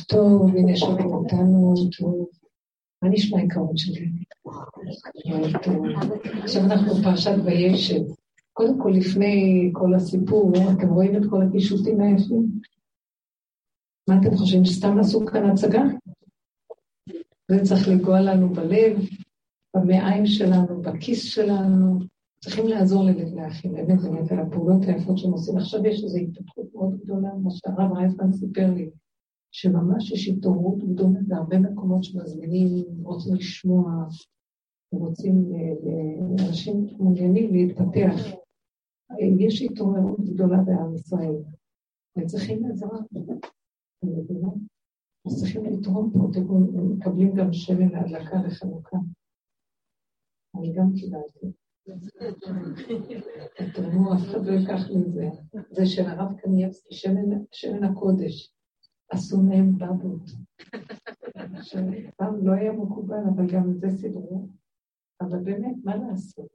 טוב, הנה שומעים אותנו, טוב. מה נשמע העיקרון שלי? עכשיו אנחנו בפרשת וישב. קודם כל, לפני כל הסיפור, אתם רואים את כל הקישוטים היפים? מה אתם חושבים, שסתם עשו כאן הצגה? זה צריך לגוע לנו בלב, במעיים שלנו, בכיס שלנו. צריכים לעזור לאחים, באמת, באמת, על הפעולות היפות שהם עושים. עכשיו יש איזו התפתחות מאוד גדולה, מה שהרב רייפמן סיפר לי. שממש יש התעוררות גדולה בהרבה מקומות שמזמינים, רוצים לשמוע, רוצים, אה, אנשים מעוניינים להתפתח. יש התעוררות גדולה בעם ישראל, וצריכים עזרה. אז צריכים לתרום פה, הם מקבלים גם שמן להדלקה לחנוכה. אני גם קיבלתי. תתרמו, אף אחד לא ייקח לי את זה. זה של הרב קנייבסקי, שמן הקודש. עשו מהם בבות. פעם לא היה מקובל, אבל גם את זה סידרו. אבל באמת, מה לעשות?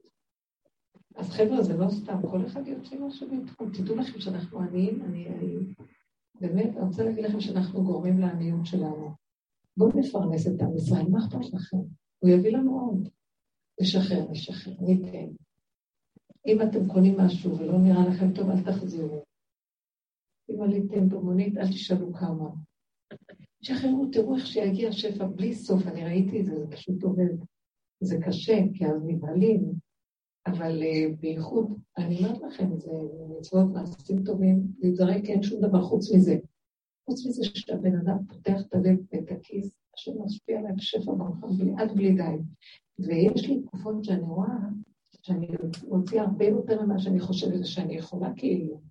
אז חבר'ה, זה לא סתם, כל אחד יוצא משהו בתחום. תדעו לכם שאנחנו עניים, אני... באמת, אני רוצה להגיד לכם שאנחנו גורמים לעניות שלנו. בואו נפרנס את עם ישראל, מה אכפת לכם? הוא יביא לנו עוד. נשחרר, נשחרר, ניתן. אם אתם קונים משהו ולא נראה לכם טוב, אל תחזירו. אם עליתם במונית, אל תשאלו כמה. שחררו, תראו איך שיגיע שפע בלי סוף, אני ראיתי את זה, זה פשוט עובד. זה קשה, כי אז נבהלים, אבל uh, בייחוד, אני אומרת לכם, זה מצוות מעשים טובים, להיזרק אין שום דבר חוץ מזה. חוץ מזה שהבן אדם פותח את הלב ואת הכיס, אשר משפיע עליהם שפע ברכה, עד בלי די. ויש לי תקופות שאני רואה שאני מוציאה הרבה יותר ממה שאני חושבת שאני יכולה, כאילו.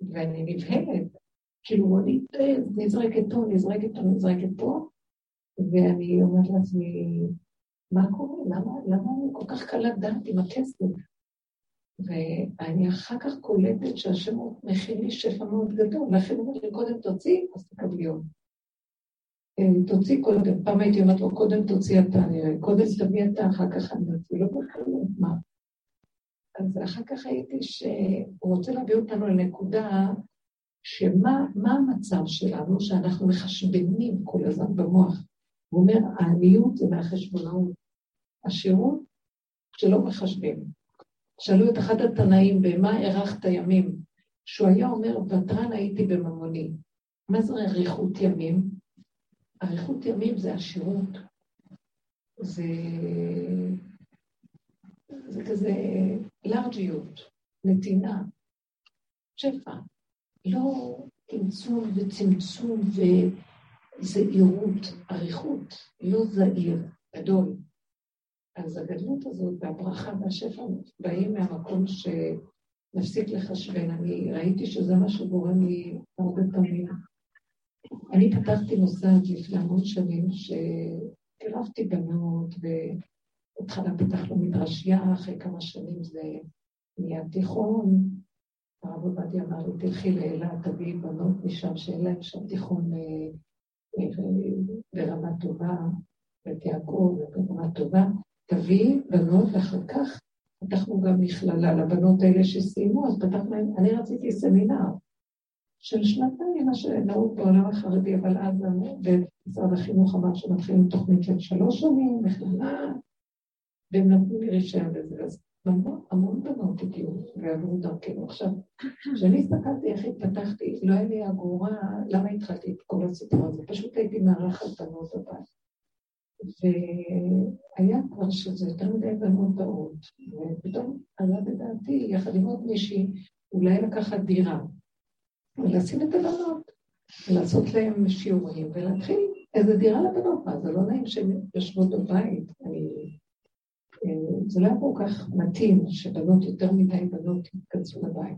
ואני נבהלת, כאילו אני נזרקת פה, נזרקת פה, נזרקת פה, ואני אומרת לעצמי, מה קורה? למה, למה אני כל כך קלת דעת עם הכסף? ואני אחר כך קולטת שהשם מכין לי שפע מאוד גדול, הוא אומר לי, קודם תוציא, אז תקבלי עוד. אה, תוציא קודם, פעם הייתי אומרת לו, קודם תוציא אתה, נראה, קודם תביא אתה, אחר כך אני אוציא, לא בקלות, מה? אז אחר כך ראיתי שהוא רוצה להביא אותנו לנקודה שמה המצב שלנו, שאנחנו מחשבנים כל הזמן במוח. הוא אומר, העניות זה מהחשבונאות. השירות, כשלא מחשבים. שאלו את אחד התנאים, במה ארכת ימים? שהוא היה אומר, ותרן הייתי בממוני. מה זה אריכות ימים? אריכות ימים זה השירות. זה זה כזה לארג'יות, נתינה, שפע. לא צמצום וצמצום וזהירות, אריכות, לא זהיר, גדול. אז הגדלות הזאת והברכה והשפע באים מהמקום שנפסיק לחשבן. אני ראיתי שזה מה שגורם לי הרבה פעמים. אני פתחתי מוסד לפני המון שנים שקירבתי בנות ו... בהתחלה פתחנו מדרשייה, אחרי כמה שנים זה נהיה תיכון. הרב עובדיה אמר לי, תלכי לאילת, תביאי בנות משם, שאין להם שם תיכון אה, אה, ברמה טובה, בית יעקב ברמה טובה, תביאי בנות, ואחר כך פתחנו גם מכללה לבנות האלה שסיימו, אז פתחנו להם, אני רציתי סמינר של שנתיים, מה שנהוג בעולם החרדי, אבל אז במשרד החינוך אמר שמתחילים תוכנית של שלוש שנים, מכללה, והם נתנו לי רישיון לזה, אז המון, המון בנות הגיעו ועברו דרכנו. עכשיו, כשאני הסתכלתי איך התפתחתי, לא היה לי אגורה, למה התחלתי את כל הסיפור הזה? פשוט הייתי מארחת בנות בבית. והיה כבר שזה יותר מדי בנות באות, ופתאום עלה בדעתי, יחד עם עוד מישהי, אולי לקחת דירה, ולשים את הבנות, ולעשות להם שיעורים, ולהתחיל איזה דירה לבנות, מה, זה לא נעים שהן יושבות בבית, אני זה לא היה כל כך מתאים שבנות, יותר מדי בנות יתכנסו לבית.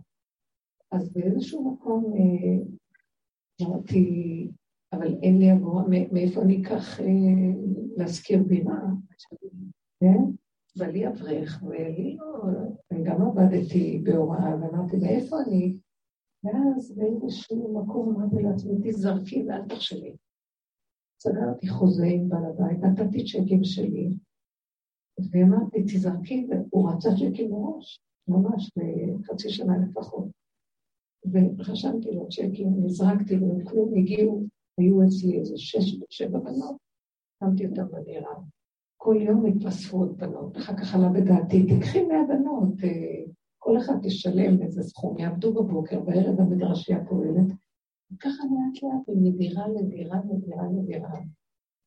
אז באיזשהו מקום אה, אמרתי, אבל אין לי עבורה, מאיפה אני אקח אה, להשכיר בירה? כן? ואלי אברך, ולי לא, אני גם עבדתי בהוראה, ואמרתי, מאיפה אני? ואז באיזשהו מקום אמרתי לעצמי, תזרקי ואל תחשבי. סגרתי חוזה עם בעל הבית, נתתי צ'קים שלי, ואמרתי, תזרקי, והוא רצה צ'קים מראש, ממש, לחצי שנה לפחות. וחשבתי לו צ'קים, נזרקתי, וכלום הגיעו, היו אצלי איזה שש, שבע בנות, שמתי אותן בדירה. כל יום התווספו עוד בנות, אחר כך עלה בדעתי, תקחי מהבנות, אה, כל אחד תשלם איזה סכום, יעבדו בבוקר, בערב המדרשיה פועלת. וככה לאט לאט, מדירה לדירה לדירה לדירה.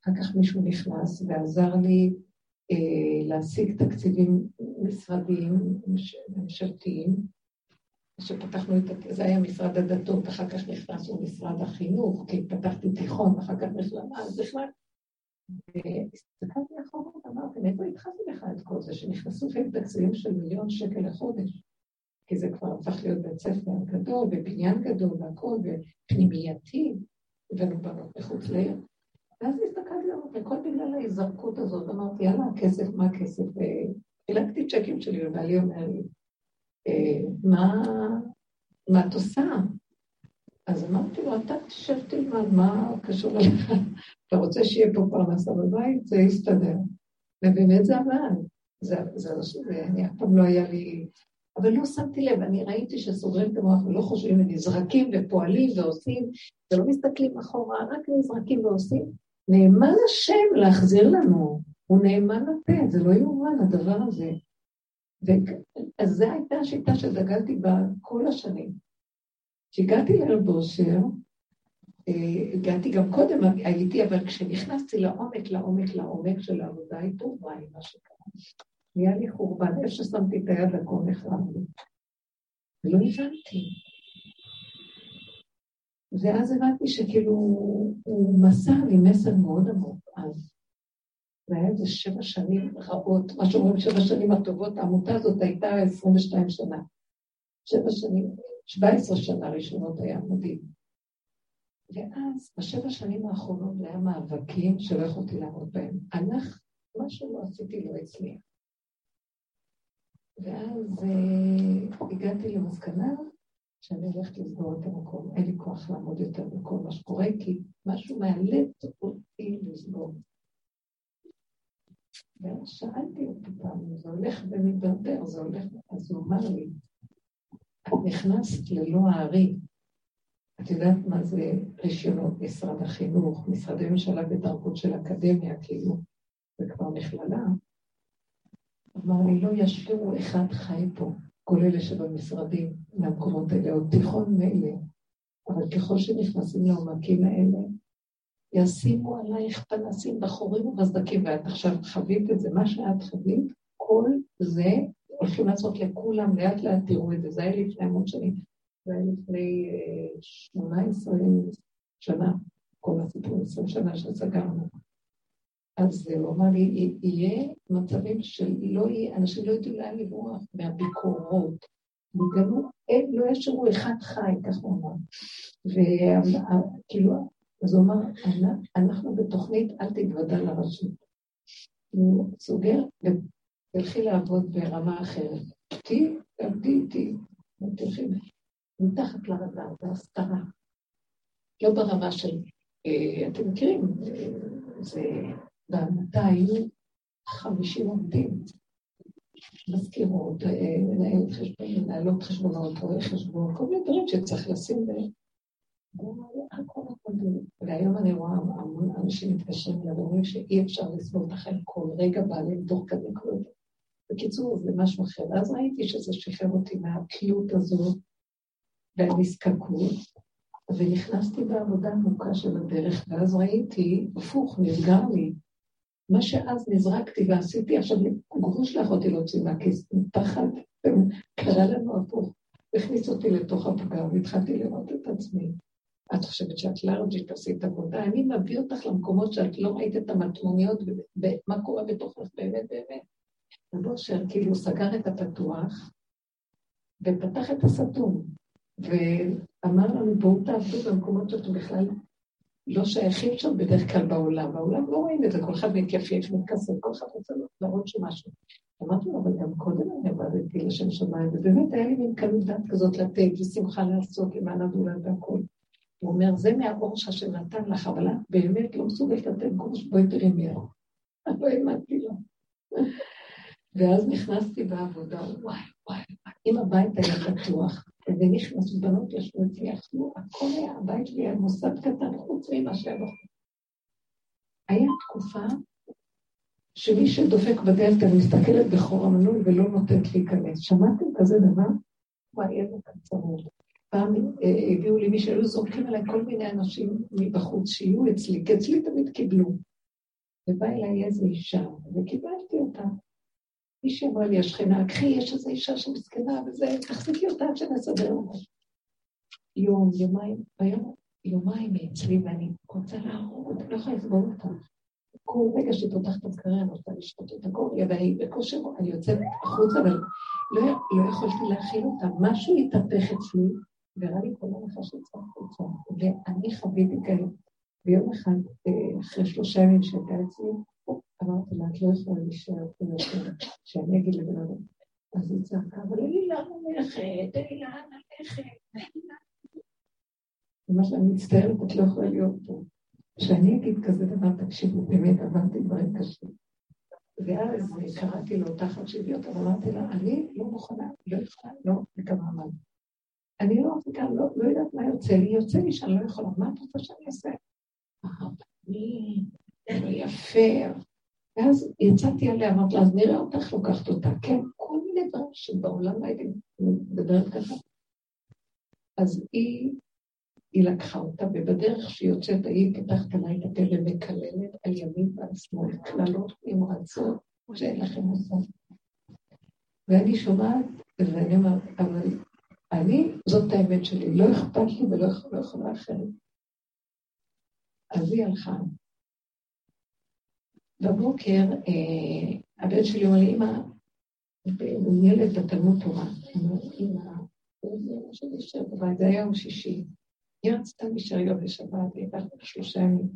אחר כך מישהו נכנס ועזר לי אה, להשיג תקציבים משרדיים, ממשלתיים, שפתחנו את, זה היה משרד הדתות, אחר כך נכנסנו משרד החינוך, כי פתחתי תיכון, אחר כך נכנסנו, אז בכלל. והסתכלתי אחורה ואמרתי, מאיפה התחלתי לך את כל זה, שנכנסו לפעמים תקציבים של מיליון שקל לחודש, כי זה כבר הפך להיות בית ספר גדול, ובניין גדול והכול, ופנימייתי, הבאנו בנות מחוץ לעיר. ואז הסתכלתי, אמרתי, הכל בגלל ההיזרקות הזאת, אמרתי, יאללה, הכסף, מה הכסף? וחילקתי צ'קים שלי, ובעלי אומר לי, אה, מה, מה את עושה? אז אמרתי לו, אתה תשב תלמד, מה קשור אליך? אתה רוצה שיהיה פה פרנסה בבית? זה יסתדר. ובאמת זה עבד. זה, זה לא שזה, אני אף פעם לא היה לי... אבל לא שמתי לב, אני ראיתי שסוגרים את המוח ולא חושבים, נזרקים ופועלים ועושים, ולא מסתכלים אחורה, רק נזרקים ועושים. נאמן השם להחזיר לנו, הוא נאמן לתת, זה לא יאומן הדבר הזה. ו... אז זו הייתה השיטה שדגלתי בה כל השנים. כשהגעתי לערב אושר, אה, הגעתי גם קודם, הייתי, אבל כשנכנסתי לעומק, לעומק, לעומק של העבודה הטובה עם מה שקרה, נהיה לי חורבן, איפה ששמתי את היד לכל נחרב לי. ולא הבנתי. ואז הבנתי שכאילו הוא מסר לי מסר מאוד עמוק אז. זה היה איזה שבע שנים רעות, מה שאומרים שבע שנים הטובות, העמותה הזאת הייתה 22 שנה. שבע שנים, 17 שנה ראשונות היה מדהים. ואז, בשבע שנים האחרונות היה מאבקים שלא יכולתי לעמוד בהם. הלך, מה שלא עשיתי לא הצליח. ואז אה, הגעתי למסקנה שאני הולכת לסגור את המקום. אין לי כוח לעמוד יותר בכל מה שקורה, כי משהו מאלץ אותי לסגור. ואז שאלתי אותי פעם, זה הולך ומתדרדר, זה הולך, אז הוא אמר לי, את נכנסת ללא הארי. את יודעת מה זה רישיונות משרד החינוך, משרדי ממשלה בדרכות של אקדמיה, כאילו, זה כבר מכללה. אמר לי, לא ישאירו אחד חי פה, כל אלה שבמשרדים, מהמקומות האלה, עוד תיכון מילא, אבל ככל שנכנסים לעומקים האלה, ישימו עלייך פנסים בחורים ובסדקים, ואת עכשיו חווית את זה, מה שאת חווית, כל זה הולכים לעשות לכולם, לאט לאט תראו את זה, זה היה לפני המון שנים, זה היה לפני אה, שמונה עשרים שנה, כל הסיפור, עשרים שנה שסגרנו. אז הוא אמר לי, יהיה מצבים שלא יהיה, אנשים לא ידעו לאן לברוח מהביקורות, יגלו, לא ישאירו אחד חי, כך הוא אמר. וכאילו, אז הוא אמר, אנחנו בתוכנית אל תתוודע לרשות. הוא סוגר, ותלכי לעבוד ברמה אחרת. תהיי, תעבדי איתי, תלכי מתחת לרדאר, זה הסתרה. לא ברמה של, אה, אתם מכירים, אה, זה, בעמותה היו חמישים עובדים, מזכירות, מנהלת חשבון, מנהלות חשבונות, רואי חשבון, כל מיני דברים שצריך לשים ב... והיום אני רואה המון אנשים מתקשרים אליי ואומרים שאי אפשר לסבול את החיים כל רגע בעלים תוך כדי כלום. בקיצור, זה משהו אחר. ואז ראיתי שזה שחרר אותי מהתלות הזו והנזקקות, ונכנסתי בעבודה עמוקה של הדרך, ואז ראיתי, הפוך, נסגר לי. מה שאז נזרקתי ועשיתי, עכשיו גרוש לא יכולתי להוציא מהכיס, פחד, קרה לנו הפוך. הכניס אותי לתוך הפגר והתחלתי לראות את עצמי. את חושבת שאת לארג'ית, עשית עבודה, אני מביא אותך למקומות שאת לא ראית את המטמוניות ומה קורה בתוכך באמת באמת. רב אושר כאילו סגר את הפתוח ופתח את הסתום, ואמר לנו בואו תעבדו במקומות שאתם בכלל לא שייכים שם בדרך כלל בעולם. בעולם לא רואים את זה, כל אחד מתייפייף, מתכסף, כל אחד רוצה להראות שם משהו. אמרתי לו, אבל גם קודם אני עבדתי לשם שמיים, ובאמת היה לי מין קלות דעת כזאת לתת ושמחה לעשות למען הזולת והכול. הוא אומר, זה מהאור שהשם נתן לך, אבל את באמת לא מסוגלת לתת גרוש, בואי תראי מי האור. לא האמנתי לו. ואז נכנסתי בעבודה, וואי, וואי, אם הבית היה פתוח, ונכנס בנות ישבו אצלי, אכלו, הכל היה, הבית שלי היה מוסד קטן, חוץ ממה שהיה בחוץ. היה תקופה שמי שדופק בדלת, אני מסתכלת בחור המנוי ולא נותנת להיכנס. שמעתם כזה דבר? וואי, איזה קצרות. פעם אה, הביאו לי מי שהיו זורקים עליי כל מיני אנשים מבחוץ שיהיו אצלי, כי אצלי תמיד קיבלו. ובא אליי איזו אישה, וקיבלתי אותה. מישהי אמרה לי, השכנה, קחי, יש איזו אישה שמסכנה וזה, תחזיקי אותה עד שנסדר אותה. יום, יומיים, ביום, יומיים היא אצלי ואני רוצה להרוג, לא יכולה לסבור אותה. כל רגע שהיא פותחת את הקריירה, אני רוצה לשתות את הכל, ואני בכושר, אני יוצאת החוצה, אבל לא, לא יכולתי להכיל אותה. משהו התהפך אצלי, וראה לי כל הנחה שיצא החוצה. ואני חוויתי כאלה. ביום אחד, אה, אחרי שלושה ימים שהייתה אצלי, אמרתי לה, את לא יכולה להישאר פה יותר, שאני אגיד לבן אדם. אז היא צעקה, אבל אין לי לאן ללכת, אין לי לאן ללכת, אין לי. אני מצטערת, את לא יכולה להיות פה. כשאני אגיד כזה דבר, תקשיבו, באמת עברתי דברים קשים. ואז קראתי לו תחת שוויות, אבל אמרתי לה, אני לא מוכנה, לא יכולה, לא מקווה מה. אני לא מחזיקה, לא, לא יודעת מה יוצא לי, יוצא לי שאני לא יכולה, מה את רוצה שאני אעשה? יפה. ואז יצאתי עליה, אמרתי לה, אז נראה אותך לוקחת אותה. כן, כל מיני דברים שבעולם לא הייתי מדברת ככה. אז היא היא לקחה אותה, ובדרך שהיא יוצאת, היא פתחת עליי את הפה ומקללת על ימין ועל שמאל, קללות נמרצות, שאין לכם מושג. ואני שומעת, ואני אומרת, אבל אני, זאת האמת שלי, לא אכפת לי ולא יכולה אחרת. אז היא הלכה. בבוקר, אה, הבן שלי אומר לי, אמא, הוא ילד בתלמוד תורה. אמא, זה היה יום שישי. היא רצתה להישאר גם בשבת, היא הייתה שלושה ימים.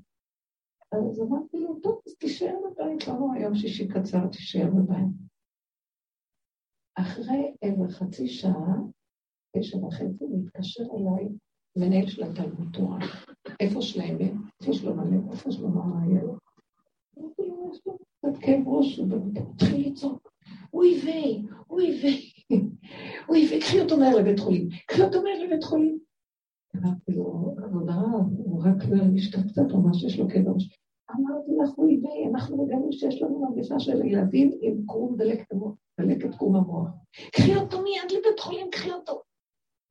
אז אמרתי לו, טוב, אז תישאר בבית, לא היום שישי קצר, תישאר בבית. אחרי איזה חצי שעה, תשע וחצי, מתקשר אליי, מנהל של התלמוד תורה. איפה שלהם? איפה שלום הלב? איפה שלום הילד? אמרתי לו, יש לו קצת כאב ראש, הוא התחיל לצעוק, אוי ויי, אוי ויי, אוי ויי, קחי אותו מהר לבית חולים, קחי אותו מהר לבית חולים. אמרתי לו, כבוד הרב, הוא רק לא קצת או משהו, יש לו כאב ראש. אמרתי לך, הוא יביא, אנחנו מגלים שיש לנו מגפה של ילדים עם קרום דלקת קרום המוח. קחי אותו מיד לבית חולים, קחי אותו.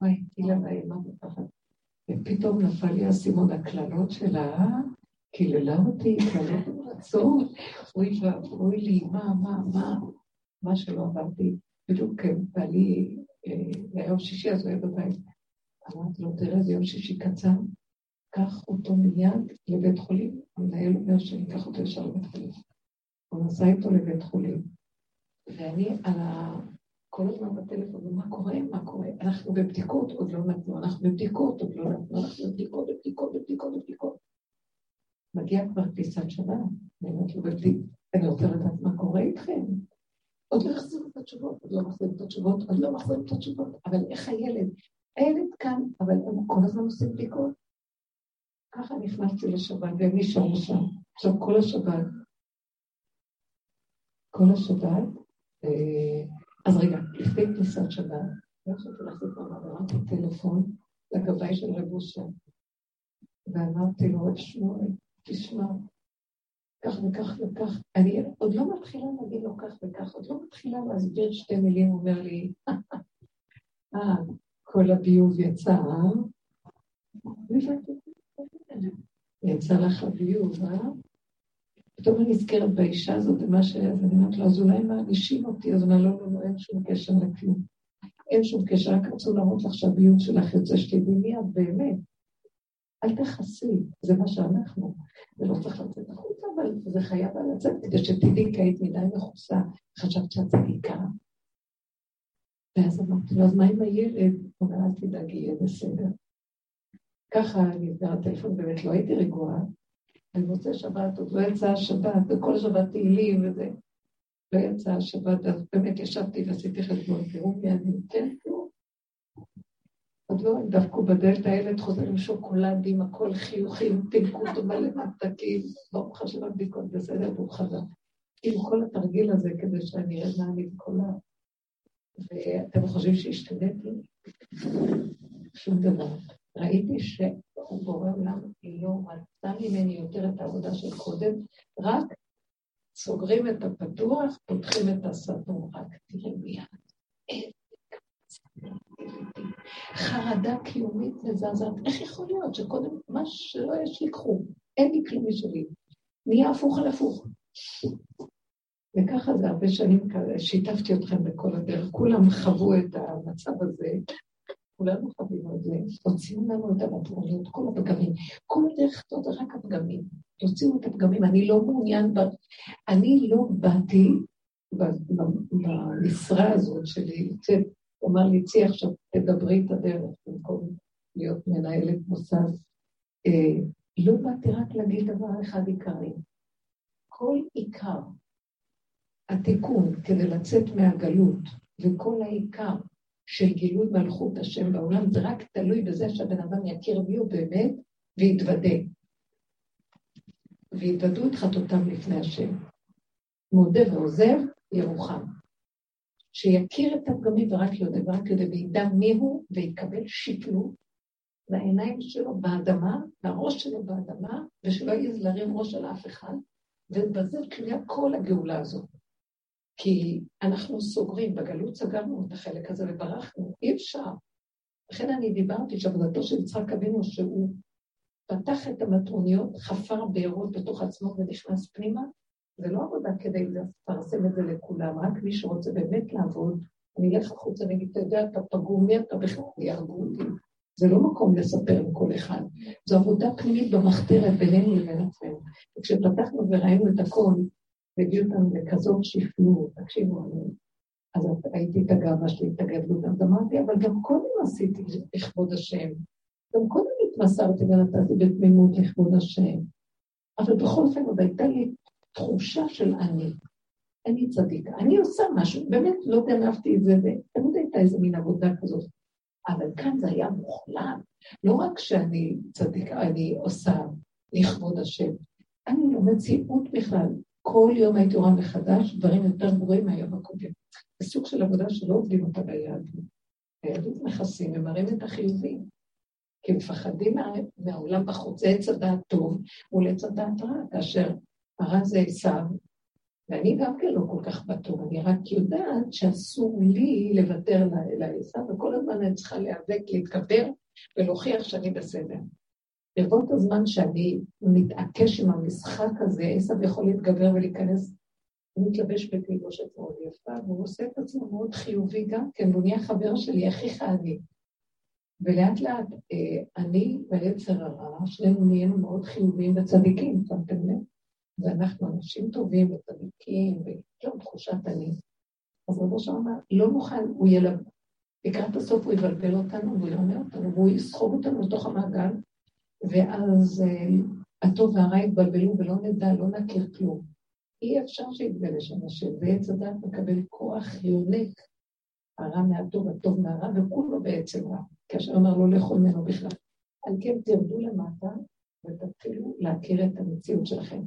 וואי, הילה והאימה בפחד. ופתאום נפל לי הסימון הקללות שלה, קיללה אותי, קללות רצון, אוי ואבוי לי, מה, מה, מה, מה שלא עברתי. בדיוק בעלי, ביום שישי אז הוא היה בבית. אמרתי לו, תראה, זה יום שישי קצר, קח אותו מיד לבית חולים. המנהל אומר שאני אקח אותו ישר לבית חולים. הוא נסע איתו לבית חולים. ואני על ה... כל הזמן בטלפון, מה קורה? מה קורה? אנחנו בבדיקות, עוד לא נתנו, אנחנו בבדיקות, עוד לא נתנו, אנחנו בבדיקות, בבדיקות, בבדיקות, בבדיקות. מגיע כבר טיסת שבת, אני אומרת לו, אני רוצה לדעת מה קורה איתכם. עוד לא החזירו את התשובות, עוד לא מחזירים את התשובות, עוד לא מחזירים את התשובות, אבל איך הילד? הילד כאן, אבל הם כל הזמן עושים בדיקות. ככה נכנסתי לשבת, והם נשארו שם. עכשיו, כל השבת, כל השבת, אה, אז רגע, לפני כניסת שבת, לא יכולתי להחזיק מעמד, הרמתי טלפון לגבאי של רב אושר, ואמרתי לו, רב שמואל, תשמע, כך וכך וכך, אני עוד לא מתחילה להגיד לו כך וכך, עוד לא מתחילה להסביר שתי מילים, הוא אומר לי, אה, כל הביוב יצא, יצא לך הביוב, אה? פתאום אני נזכרת באישה הזאת, ומה ש... אז אני אומרת לו, אז אולי מענישים אותי, אז הוא אומר, לא, לא, לא, אין שום קשר לכלום. אין שום קשר, רק רצו להראות לך שהביוב שלך יוצא שתדעי מי את באמת. אל תכסי, זה מה שאנחנו. זה לא צריך לצאת החוצה, אבל זה חייב לצאת כדי שתדעי היית מדי מכוסה, חשבת שאת צדיקה. ואז אמרתי לו, אז מה עם הילד? הוא אומר, אל תדאג, יהיה בסדר. ככה נסגר הטלפון, באמת לא הייתי רגועה. אני רוצה שבת, עוד לא יצאה השבת, וכל שבת תהילים וזה. לא יצאה השבת, אז באמת ישבתי ועשיתי חשבון, תראו מי אני, כן, עוד לא, דפקו בדלת, הילד חוזר עם שוקולדים, הכל חיוכים, פינקו אותו מלא מתקים, ברוך השם הבדיקות בסדר, והוא חזר. עם כל התרגיל הזה, כדי שאני אראה מה אני בקולה. ואתם חושבים שהשתניתי? שום דבר. ראיתי שהוא בורא עולם לא רצה ממני יותר את העבודה של קודם, רק סוגרים את הפתוח, פותחים את הסתום, רק תראה מיד. חרדה קיומית מזעזעת. איך יכול להיות שקודם מה שלא יש לי קחו, אין לי כלום משלי. נהיה הפוך על הפוך. וככה זה הרבה שנים כאלה, שיתפתי אתכם בכל הדרך, כולם חוו את המצב הזה, כולנו חווינו את זה, הוציאו לנו את המטרוניות, כל הפגמים, כל הדרך הזאת רק הפגמים, תוציאו את הפגמים, אני לא מעוניין, ב... אני לא באתי במשרה הזאת שלי, הוא אמר לי, צי עכשיו, תדברי את הדרך במקום להיות מנהלת מוסד. אה, לא באתי רק להגיד דבר אחד עיקרי. כל עיקר התיקון כדי לצאת מהגלות, וכל העיקר של גילוי מלכות השם בעולם, זה רק תלוי בזה שהבן אדם יכיר מי הוא באמת ויתוודה. ויתוודו את חטאותם לפני השם. מודה ועוזב, ירוחם. שיכיר את הפגמים ורק יודע, ורק יודע, וידע מי הוא, ויקבל שפלות לעיניים שלו באדמה, לראש שלו באדמה, ושלא יעז להרים ראש על אף אחד, ובזה תלויה כל הגאולה הזאת. כי אנחנו סוגרים, בגלות סגרנו את החלק הזה וברחנו, אי אפשר. לכן אני דיברתי שעבודתו של יצחק אבינו, שהוא פתח את המטרוניות, חפר בארות בתוך עצמו ונכנס פנימה, זה לא עבודה כדי לפרסם את זה לכולם, רק מי שרוצה באמת לעבוד, אני אלך החוצה ואגיד, אתה יודע, אתה פגום, מי אתה בכלל, יהרגו אותי. זה לא מקום לספר לכל אחד. זו עבודה פנימית במחתרת בינינו לבין עצמנו. וכשפתחנו וראינו את הכל, והביאו אותנו לכזאת שפלות, תקשיבו, אני... אז הייתי את הגאווה שלי, את הגדלות, אז אמרתי, אבל גם קודם עשיתי לכבוד השם. גם קודם התמסרתי ונתתי בתמימות לכבוד השם. אבל בכל אופן עוד הייתה לי תחושה של אני. אני צדיקה. אני עושה משהו, באמת לא גנבתי את זה, ותמיד הייתה איזה מין עבודה כזאת. אבל כאן זה היה מוחלט. לא רק שאני צדיקה, אני עושה לכבוד השם, אני לא מציאות בכלל. כל יום הייתי רואה מחדש דברים יותר גרועים מהיום הקודם. זה סוג של עבודה שלא עובדים אותה ביהדות. ביהדות מכסים ומראים את החיובים. כי מפחדים מה, מהעולם בחוץ, זה עץ הדעת טוב מול עץ הדעת רע, כאשר הרע זה עשיו, ואני גם כן לא כל כך בטוב, אני רק יודעת שאסור לי לוותר לעשיו, וכל הזמן אני צריכה להיאבק, להתגבר ולהוכיח שאני בסדר. ברבות הזמן שאני מתעקש עם המשחק הזה, עשיו יכול להתגבר ולהיכנס, הוא מתלבש בתלבושת מאוד יפה, והוא עושה את עצמו מאוד חיובי גם כן, והוא נהיה חבר שלי, אחיך אני. ולאט לאט אה, אני והיצר הרע, שנינו נהיינו מאוד חיוביים וצדיקים, שמתם לב? ואנחנו אנשים טובים וצדיקים, וכאילו תחושת אני. אז רבו שם אמר, לא נוכל, הוא ילב... לקראת הסוף הוא יבלבל אותנו, והוא ירמה אותנו, והוא יסחוב אותנו לתוך המעגל, ואז uh, הטוב והרע יתבלבלו ולא נדע, לא נכיר כלום. אי אפשר שיתגלה שם השם, ועץ הדת מקבל כוח יונק, הרע מהטוב, הטוב מהרע, וכולו בעצם רע, כאשר אמר לא לאכול ממנו בכלל. על כן תרדו למטה ותתחילו להכיר את המציאות שלכם.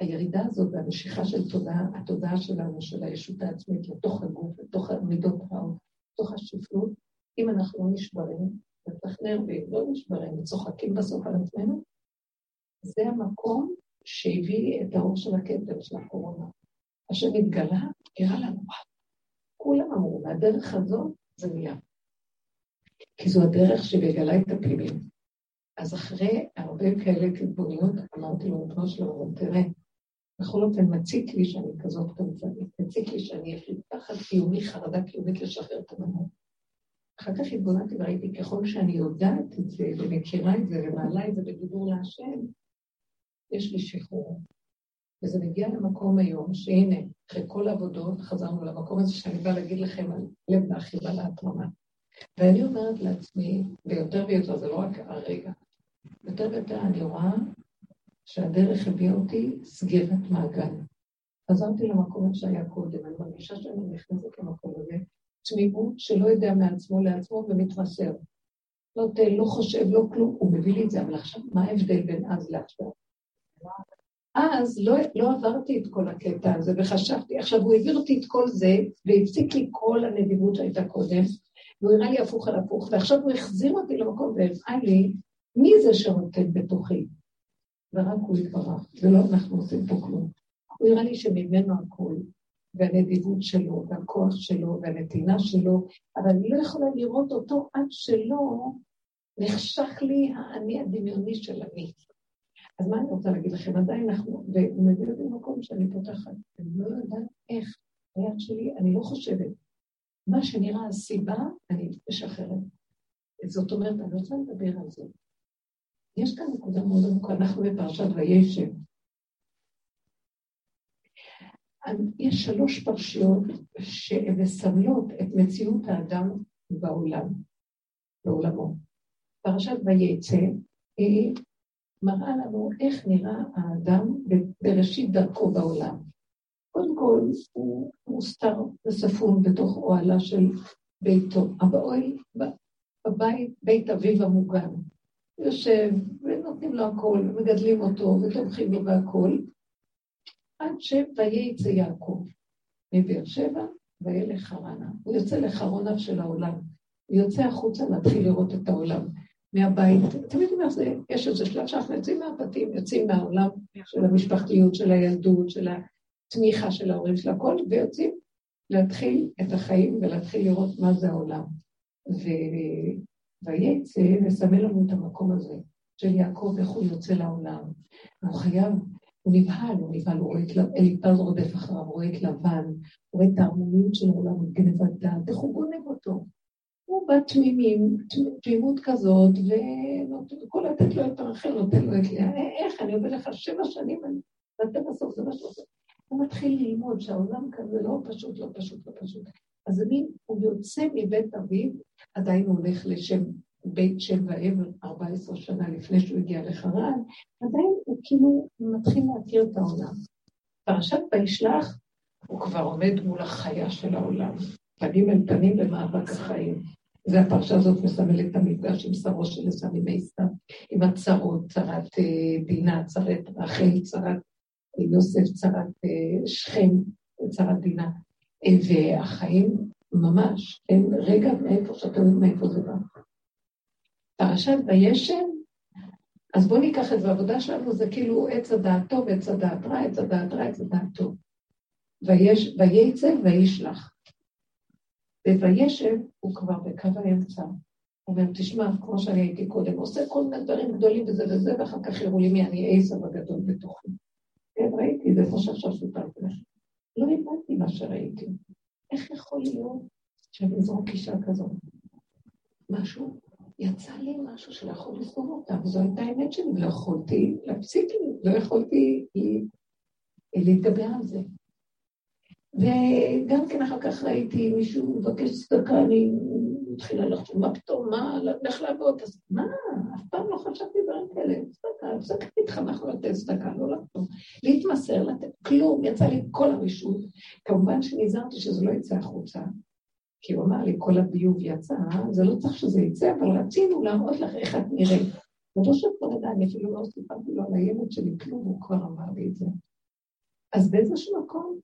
הירידה הזאת והמשיכה של תודעה, התודעה שלנו, של הישות העצמית, לתוך הגוף, לתוך המידות רעות, לתוך השפלות, אם אנחנו לא נשברים, נתכנר ואם לא נשברים וצוחקים בסוף על עצמנו, זה המקום שהביא את האור של הכתר של הקורונה. אשר התגלה, הראה לנו, כולם אמרו, מהדרך הזאת זה נהיה. כי זו הדרך שמגלה את הפנימיות. אז אחרי הרבה כאלה קטבוניות, אמרתי לו, בנו שלו, תראה, בכל אופן מציק לי שאני כזאת קמצנית, מציק לי שאני יש לי פחד קיומי, חרדה קיומית לשחרר את המנות. אחר כך התבוננתי וראיתי ככל שאני יודעת את זה ומכירה את זה ומעלה את זה בדיבור להשם, יש לי שחרור. וזה מגיע למקום היום, שהנה, אחרי כל העבודות חזרנו למקום הזה שאני באה להגיד לכם על לב והחיבה להתרמה. ואני אומרת לעצמי, ויותר ויותר, זה לא רק הרגע, יותר ויותר אני רואה שהדרך הביאה אותי סגירת מעגל. חזרתי למקום שהיה קודם, אני מרגישה שאני נכנסת למקום הזה, תמימות שלא יודע מעצמו לעצמו ומתמסר. לא תה, לא חושב, לא כלום, הוא מביא לי את זה, אבל עכשיו, מה ההבדל בין אז לעכשיו? אז לא, לא עברתי את כל הקטע הזה וחשבתי, עכשיו הוא העביר אותי את כל זה והפסיק לי כל הנדיבות שהייתה קודם, והוא הראה לי הפוך על הפוך, ועכשיו הוא החזיר אותי למקום והראה לי מי זה שרוטט בתוכי. ורק הוא יתברך, ולא אנחנו עושים פה כלום. הוא הראה לי שממנו הכול, והנדיבות שלו, והכוח שלו, והנתינה שלו, אבל אני לא יכולה לראות אותו עד שלא נחשך לי האני הדמיוני של אני. אז מה אני רוצה להגיד לכם? עדיין אנחנו, והוא מביא אותי למקום שאני פותחת, אני לא יודעת איך, היד שלי, אני לא חושבת. מה שנראה הסיבה, אני משחררת. זאת אומרת, אני רוצה לדבר על זה. יש כאן נקודה מאוד עמוקה, אנחנו בפרשת וישב. יש שלוש פרשיות שמסמלות את מציאות האדם בעולם, בעולמו. פרשת ויצא היא מראה לנו איך נראה האדם בראשית דרכו בעולם. קודם כל, הוא מוסתר וספון בתוך אוהלה של ביתו. הבאוהל, בבית, בית אביו המוגן. יושב, ונותנים לו הכל, ומגדלים אותו, ותומכים לו בהכל, עד שויצא יעקב מבאר שבע וילך חרנה. הוא יוצא לחרוניו של העולם. הוא יוצא החוצה להתחיל לראות את העולם. מהבית, תמיד אומר, זה, יש איזה שלב שאנחנו יוצאים מהבתים, יוצאים מהעולם של המשפחתיות, של הילדות, של התמיכה של ההורים, של הכל, ויוצאים להתחיל את החיים ולהתחיל לראות מה זה העולם. ויצא מסמל לנו את המקום הזה של יעקב, איך הוא יוצא לעולם. הוא חייב, הוא נבהל, הוא נבהל, הוא רואה את אליפז רודף אחריו, הוא רואה את לבן, הוא רואה את ההרמוניות של העולם, את גנבת דעת, איך הוא גונב אותו. הוא בא תמימים, תמימות כזאת, וכל לתת לו את הרחל, נותן לו את לאה. איך, אני עובד לך שבע שנים, ואתה בסוף זה מה שאתה עושה. הוא מתחיל ללמוד שהעולם כזה לא פשוט, לא פשוט, לא פשוט. אז אני, הוא יוצא מבית אביו, עדיין הוא הולך לשם בית שם ואם 14 שנה לפני שהוא הגיע לחרן, עדיין הוא כאילו מתחיל להכיר את העולם. פרשת וישלח, הוא כבר עומד מול החיה של העולם, פנים אל פנים במאבק החיים. זה הפרשה הזאת מסמלת את המפגש עם שרו של עשו עם עשיו, עם הצרות, צרת אה, דינה, צרת רחל, צרת יוסף, צרת אה, שכם, צרת דינה. והחיים ממש, הם רגע מאיפה שאתם יודעים מאיפה זה בא. פרשת וישן, אז בואו ניקח את זה, העבודה שלנו זה כאילו עץ הדעת טוב, עץ הדעת רע, עץ הדעת רע, עץ הדעת טוב. וייצא וישלח. ווישב הוא כבר בקו האמצע. הוא אומר, תשמע, כמו שאני הייתי קודם, עושה כל מיני דברים גדולים וזה וזה, ואחר כך יראו לי מי אני עשב הגדול בתוכי. כן, ראיתי, זה כמו שעכשיו סיפרתי לכם. לא הבנתי מה שראיתי. איך יכול להיות שאני אזרוק אישה כזאת? משהו, יצא לי משהו שלא יכול לסגור אותה, וזו הייתה האמת שלי, לא יכולתי להפסיק לי, לא יכולתי להתגבר על זה. וגם כן אחר כך ראיתי מישהו מבקש צדקה, אני מתחילה לחשוב, מה פתאום, מה, לך לעבוד, אז מה, אף פעם לא חשבתי דברים כאלה, צדקה, צדקה התחנכנו לתת צדקה, לא לחתום, להתמסר, לתת כלום, יצא לי כל הרישות. כמובן שנזהרתי שזה לא יצא החוצה, כי הוא אמר לי, כל הביוב יצא, זה לא צריך שזה יצא, אבל רצינו להראות לך איך את נראית. ולא שכבר ידע, אני אפילו לא סיפרתי לו על הילד שלי כלום, הוא כבר אמר לי את זה. אז באיזשהו מקום,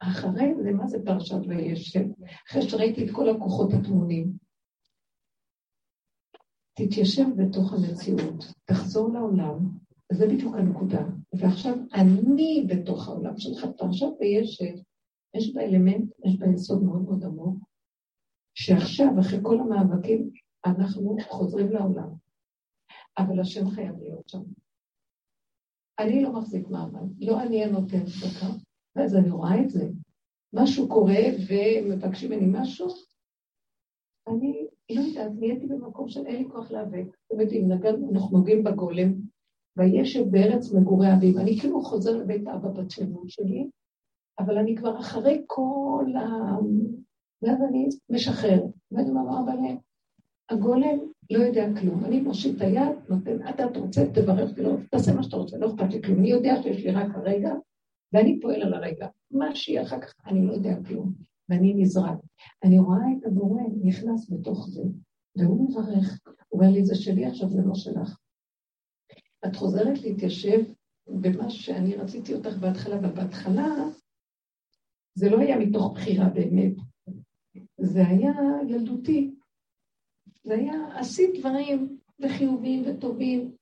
אחרי זה, מה זה פרשת וישב? אחרי שראיתי את כל הכוחות הטמונים, תתיישב בתוך המציאות, תחזור לעולם, וזה בדיוק הנקודה. ועכשיו אני בתוך העולם שלך, פרשת וישב, יש בה אלמנט, יש בה יסוד מאוד מאוד עמוק, שעכשיו, אחרי כל המאבקים, אנחנו חוזרים לעולם. אבל השם חייב להיות שם. אני לא מחזיק מעמד, לא אני הנותן צדקה, ואז אני רואה את זה. משהו קורה ומבקשים ממני משהו, אני לא יודעת, נהייתי במקום של אין לי כוח להיאבק. אתם יודעים, אנחנו נוגעים בגולם, וישב בארץ מגורי אביב. אני כאילו חוזר לבית אבא בתמימות שלי, אבל אני כבר אחרי כל ה... ואז אני משחרר. ואני אומר, אבל הגולם לא יודע כלום. אני מושיט את היד, נותן, אתה רוצה, תברך, תעשה מה שאתה רוצה, לא אכפת לי כלום. אני יודע שיש לי רק הרגע, ואני פועל על הרגע. מה שיהיה אחר כך, אני לא יודע כלום, ואני נזרק. אני רואה את הבורא נכנס בתוך זה, והוא מברך. הוא אומר לי, זה שלי עכשיו, זה לא שלך. את חוזרת להתיישב במה שאני רציתי אותך בהתחלה, אבל בהתחלה זה לא היה מתוך בחירה באמת, זה היה ילדותי. זה היה, עשית דברים וחיוביים וטובים,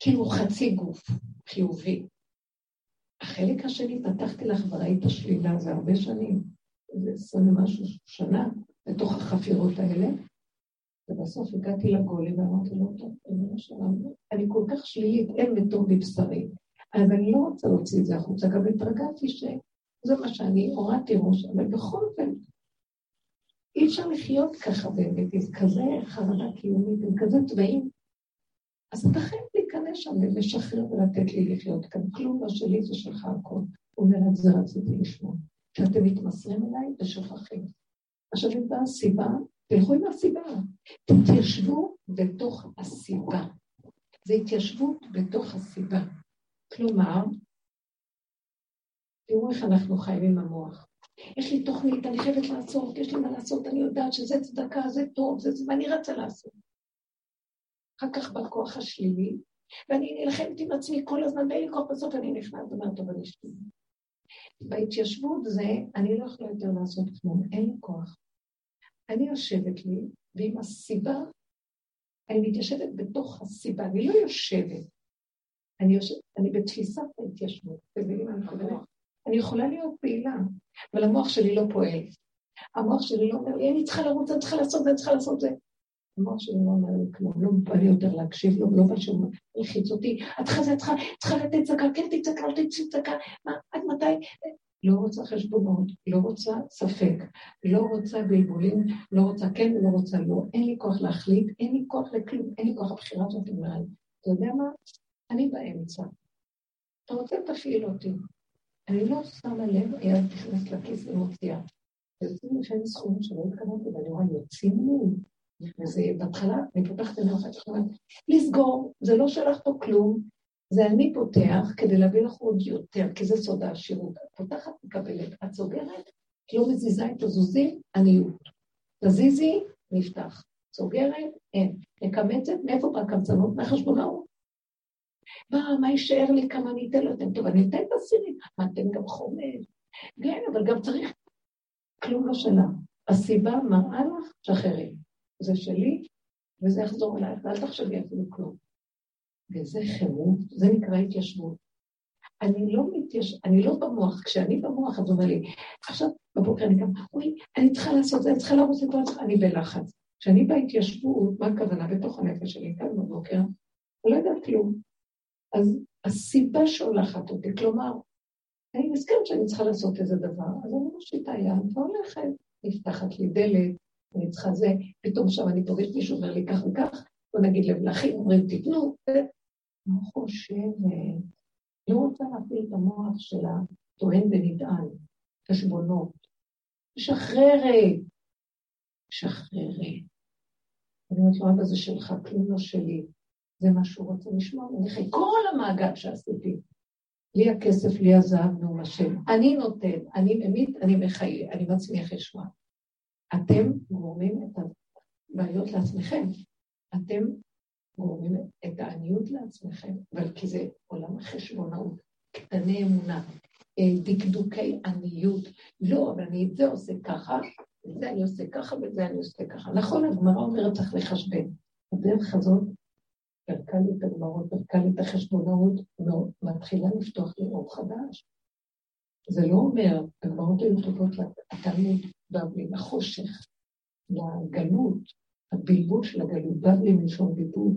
כאילו חצי גוף חיובי. החלק השני, פתחתי לך וראית שלילה, זה הרבה שנים, זה עשרים ומשהו שנה, בתוך החפירות האלה, ובסוף הגעתי לגולים ואמרתי לו, טוב, אני כל כך שלילית, אין וטוב בבשרי, אז אני לא רוצה להוציא את זה החוצה, גם התרגלתי שזה מה שאני, הורדתי ראש, אבל בכל אופן, אי אפשר לחיות ככה באמת, עם כזה חרדה קיומית, עם כזה צבעים. אז חייב להיכנס שם ולשחרר ולתת לי לחיות כאן. כלום לא שלי, זה שלך הכול. הוא אומר, את זה רציתי לשמוע. שאתם מתמסרים אליי ושוכחים. עכשיו, אם באה הסיבה, תלכו עם הסיבה. תתיישבו בתוך הסיבה. זה התיישבות בתוך הסיבה. כלומר, תראו איך אנחנו חיים עם המוח. יש לי תוכנית, אני חייבת לעשות, יש לי מה לעשות, אני יודעת שזה צדקה, זה טוב, זה זה, ואני רצה לעשות. אחר כך בא כוח השלילי, ואני נלחמת עם עצמי כל הזמן, ואין לי כוח בסוף, אני נכנעת ואומרת, טוב, אני שלילי. בהתיישבות זה, אני לא יכולה יותר לעשות כלום, אין לי כוח. אני יושבת לי, ועם הסיבה, אני מתיישבת בתוך הסיבה, אני לא יושבת. אני, יושבת, אני בתפיסת ההתיישבות, מבינים מה אני מתכוונת? אני יכולה להיות פעילה, אבל המוח שלי לא פועל. המוח שלי לא אומר לי, אני צריכה לרוץ, אני צריכה לעשות זה, אני צריכה לעשות זה. המוח שלי לא אומר לי כלום, לא בא לי יותר להקשיב לו, לא בא שהוא מלחיץ אותי. את צריכה, צריכה, לתת צדקה, כן תצדקה, לא תצאי צדקה, מה, עד מתי? לא רוצה חשבונות, לא רוצה ספק, לא רוצה בלבולים, לא רוצה כן ולא רוצה לא. אין לי כוח להחליט, אין לי כוח לכלום, אין לי כוח הבחירה הזאת אומרת. אתה יודע מה? אני באמצע. אתה רוצה, תפעיל אותי. אני לא שמה לב, היד נכנסת לכיס ומוציאה. יוצאים לפעמים סכומים שלא התכוונתי, ואני רואה, יוצאים לי. וזה בהתחלה, אני פותחת את זה, אחת לסגור, זה לא שלח פה כלום, זה אני פותח כדי להביא לך עוד יותר, כי זה סוד העשירות. את פותחת, מקבלת, את סוגרת, לא מזיזה את הזוזים, עניות. תזיזי, נפתח. סוגרת, אין. מקמצת, מאיפה בא קמצנות? מהחשבונאות. מה, מה יישאר לי, כמה אני אתן לו? טוב, אני אתן את הסירים. מה, אתן גם חומש? כן, אבל גם צריך... כלום לא שלה. הסיבה מראה לך, שחררי. זה שלי, וזה יחזור אלייך, ואל תחשבי אפילו כלום. וזה חירות, זה נקרא התיישבות. אני לא מתייש... אני לא במוח, כשאני במוח, אז אומר לי, עכשיו בבוקר אני גם, אוי, אני צריכה לעשות זה, אני צריכה לרוץ את זה, אני בלחץ. כשאני בהתיישבות, מה הכוונה בתוך הנפש שלי כאן בבוקר? אני לא יודעת כלום. אז הסיבה שהולכת אותי, כלומר, אני נזכרת שאני צריכה לעשות איזה דבר, אז אני מושיטה יד והולכת, נפתחת לי דלת, אני צריכה זה, פתאום עכשיו אני פוגשת מישהו אומר לי כך וכך, בוא נגיד למלכים, אומרים תיתנו, לא חושבת, לא רוצה להפעיל את המוח של הטוען ונטען, חשבונות, משחררת, משחררת. אני אומרת לו, אבא זה שלך, כלום לא שלי. זה מה שהוא רוצה לשמוע ממך. כל המעגל שעשיתי, לי הכסף, לי הזהב, נאום השם. אני נותן, אני ממית, אני מחיה, אני מצמיח ישועה. אתם גורמים את הבעיות לעצמכם. אתם גורמים את העניות לעצמכם, אבל כי זה עולם החשבונאות, קטני אמונה, אה, דקדוקי עניות. לא, אבל אני את זה עושה ככה, את זה אני עושה ככה ואת זה אני עושה ככה. נכון, הגמרא אומרת צריך לחשבן. הדרך הזאת פרקה לי את הגמרות, פרקה לי את החשבונאות, מתחילה לפתוח לי אור חדש. זה לא אומר, הגמרות היו טובות לתלמוד בבלי, לחושך, לגלות, הבלבול של הגלות, בבלי מלשון בלבול.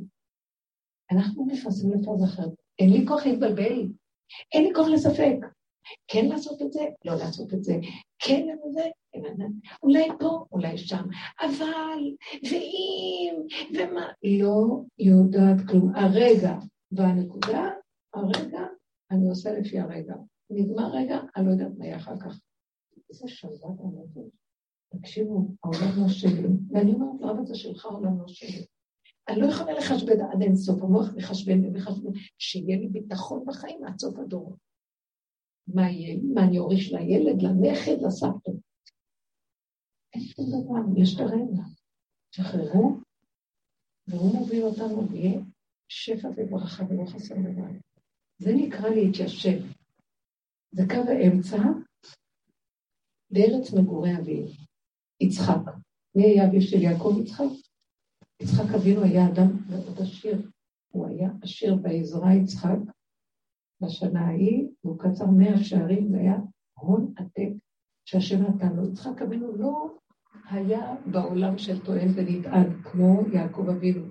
אנחנו נכנסים לפאז אחרת. אין לי כוח להתבלבל, אין לי כוח לספק. כן לעשות את זה, לא לעשות את זה, כן את זה, אולי פה, אולי שם, אבל, ואם, ומה, לא יודעת כלום. הרגע והנקודה, הרגע, אני עושה לפי הרגע. נגמר רגע, אני לא יודעת מה יהיה אחר כך. איזה שלוות הנפש. תקשיבו, העולם לא שלי, ואני אומרת לו, אבל זה שלך, העולם לא שלי. אני לא יכולה לחשבן עד אין סוף, המוח מחשבן ומחשבן, שיהיה לי ביטחון בחיים עד סוף הדורות. מה יהיה? מה אני אוריש לילד, לנכד, לסבתא? אין שום דבר, יש את הרגע. שחררו, והוא מוביל אותנו, ויהיה שפע וברכה ולא חסר דבר. זה נקרא להתיישב. זה קו האמצע בארץ מגורי אביו, יצחק. מי היה אביו של יעקב יצחק? יצחק אבינו היה אדם מאוד עשיר. הוא היה עשיר בעזרה יצחק בשנה ההיא, והוא קצר מאה שערים, זה היה הון עתק שהשם נתן לו. יצחק אבינו לא היה בעולם של טוען ונטען, כמו יעקב אבינו,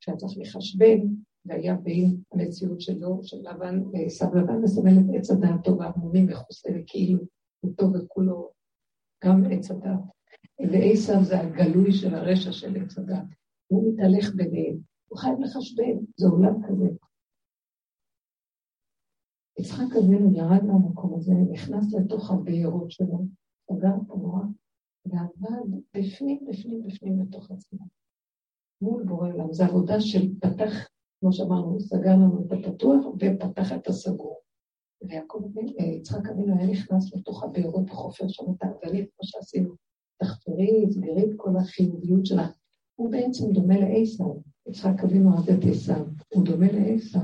שהיה צריך לחשבן, והיה בין המציאות שלו, של לבן, עשיו לבן מסמל את עץ הדעת טוב והעמומים מכוסה וכאילו הוא טוב וכולו גם עץ הדעת. ועשיו זה הגלוי של הרשע של עץ הדעת. הוא מתהלך ביניהם, הוא חייב לחשבן, זה עולם כזה. יצחק אבינו ירד מהמקום הזה, נכנס לתוך הבארות שלו, סגר המוח, ועבד בפנים, בפנים, בפנים בתוך עצמו. מול בורא עולם. זו עבודה של פתח, כמו שאמרנו, סגר לנו את הפתוח ופתח את הסגור. ויעקב אה, יצחק אבינו היה נכנס לתוך הבארות החופר שם את האבנים, כמו שעשינו. תחפרי, סגרי את כל החיוביות שלה. הוא בעצם דומה לעשו. יצחק אבינו אוהב את עשו, הוא דומה לעשו.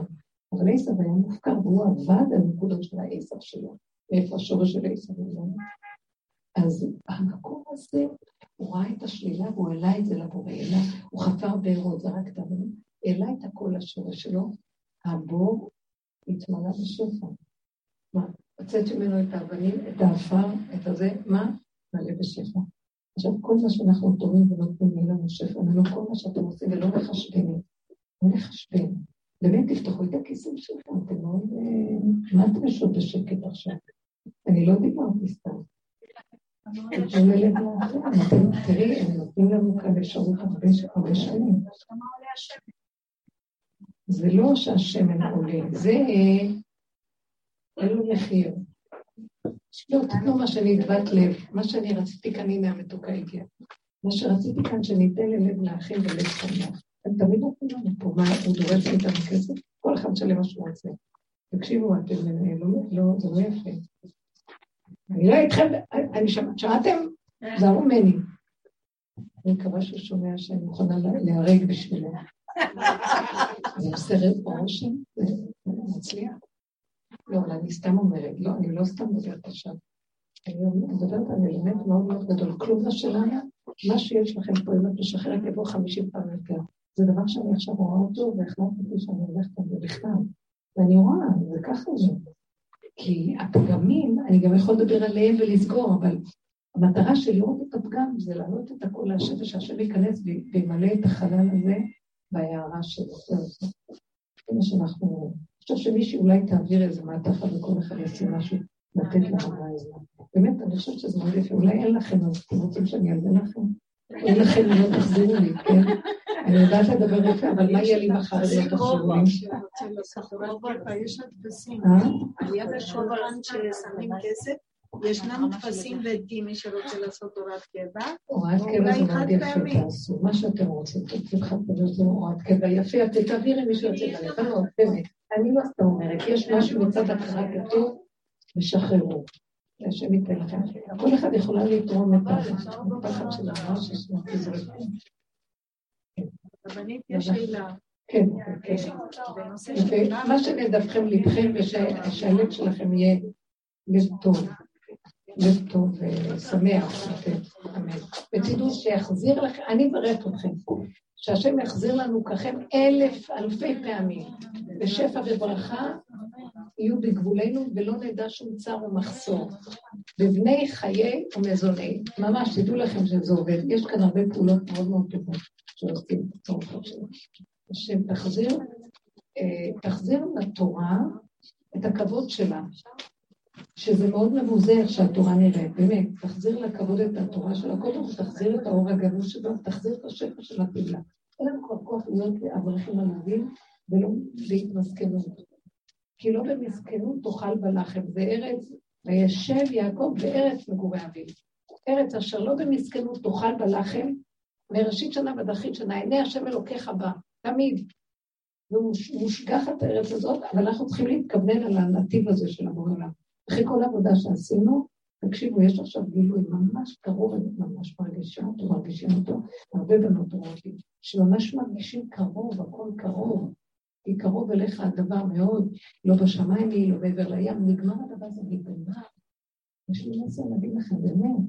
אבל עשו היה מופקר, והוא עבד על נקודות של העשו שלו. מאיפה השורש של עשו? אז המקום הזה, הוא ראה את השלילה והוא העלה את זה לבורא, הוא חפר בארות, זרק את האבנים, העלה את הכל לשורש שלו, הבור התמלא בשפע. מה, הוצאתי ממנו את האבנים, את האפר, את הזה, מה? מלא בשפע. עכשיו, כל מה שאנחנו תורמים ונותנים יהיה לנו שפע, ולא כל מה שאתם עושים ולא מחשבנים, לא מחשבן. באמת תפתחו את הכיסים שלכם, אתם מאוד... אה, מה אתם יושבות בשקט עכשיו? אני לא דיברתי סתם. תראי, הם נותנים לנו כאן אפשרות הרבה שנים. זה לא שהשמן עולה, זה אין לו מחיר. לא, תתנו מה שנדבת לב, מה שאני רציתי כאן, הנה המתוקה הגיעה. מה שרציתי כאן, שניתן ללב לאחים ולב שמח. הם תמיד נותנים לנו פה, מה, הוא דורש מאיתנו כסף? כל אחד משלם מה שהוא רוצה. תקשיבו, אתם, לא, זה לא יפה. אני לא איתכם, אני שמעת, שמעתם? זה הרומני. אני מקווה שהוא שומע שאני מוכנה להיהרג בשבילו. זה עושה רושם, זה מצליח. לא, אבל אני סתם אומרת, לא, אני לא סתם מדברת עכשיו. אני מדברת על אלמנט מאוד מאוד גדול. כלום לא שלנו, מה שיש לכם פה, אם את משחררת, יבוא חמישים פעם יותר. זה דבר שאני עכשיו רואה אותו, והחלטתי שאני הולכת על זה בכלל. ואני רואה, זה ככה זה. כי הפגמים, אני גם יכול לדבר עליהם ולסגור, אבל המטרה של לראות את הפגם זה להעלות את הכל להשם ושהשם ייכנס וימלא את החלל הזה בהערה שלו. זה מה שאנחנו... חושב שמישהי אולי תעביר איזה מעטפה וכל אחד יעשה משהו לתת להרבה הזה. באמת, אני חושבת שזה מאוד יפה. אולי אין לכם, אז אתם רוצים שאני אענה לכם? אין לכם, לא תחזירו לי, כן? אני יודעת לדבר יפה, אבל מה יהיה לי מחר אם לא תחזרו לי? יש הדפסים. אה? על יד השולחן ששמים כסף, ישנם טפסים ועדים, מי שרוצה לעשות הוראת קבע. הוראת קבע זה מאוד יפה, תעשו מה שאתם רוצים, תעשו לך זה הוראת קבע יפה, תעבירי מי שרוצה, לא, באמת. אני לא סתם אומרת, יש משהו מצד התחלה כתוב, ושחררו. השם ייתן לכם. כל אחד יכולה לתרום את הפחד של הרעש. רבנית, יש שאלה. כן, כן. מה שנדבכם לבכם ושהלב שלכם יהיה לב טוב, לב טוב ושמח אמן. ותדעו שיחזיר לכם, אני אברך אתכם, שהשם יחזיר לנו ככם אלף אלפי פעמים, בשפע וברכה יהיו בגבולנו ולא נדע שום צער ומחסור. בבני חיי ומזוני. ממש, תדעו לכם שזה עובד. יש כאן הרבה פעולות מאוד מאוד טובות שעושים בצורך שלנו. השם תחזיר, אה, תחזיר לתורה את הכבוד שלה, שזה מאוד מבוזה איך שהתורה נראית, באמת, תחזיר לכבוד את התורה שלה, קודם כל תחזיר את האור הגנוז שלו, תחזיר את השפע של התהילה. אין לנו כבר כוח להיות אברכים עלובים ולא להתמסכנות. כי לא במסכנות תאכל בלחם, זה ארץ, וישב יעקב בארץ מגורי אביו. ארץ אשר לא במסכנות תאכל בלחם, מראשית שנה ועד אחרית שנה, עיני השם אלוקיך בה, תמיד. ומושגחת הארץ הזאת, אבל אנחנו צריכים להתכוונן על הנתיב הזה של עולם. אחרי כל העבודה שעשינו, תקשיבו, יש עכשיו גילוי ממש קרוב, אני ממש מרגישה אותו, מרגישים אותו, הרבה בנות אומרות לי, שממש מרגישים קרוב, הכל קרוב, כי קרוב אליך הדבר מאוד, לא בשמיים היא, לא מעבר לים, נגמר הדבר הזה, נגמר. יש לי מסר להגיד לכם, באמת,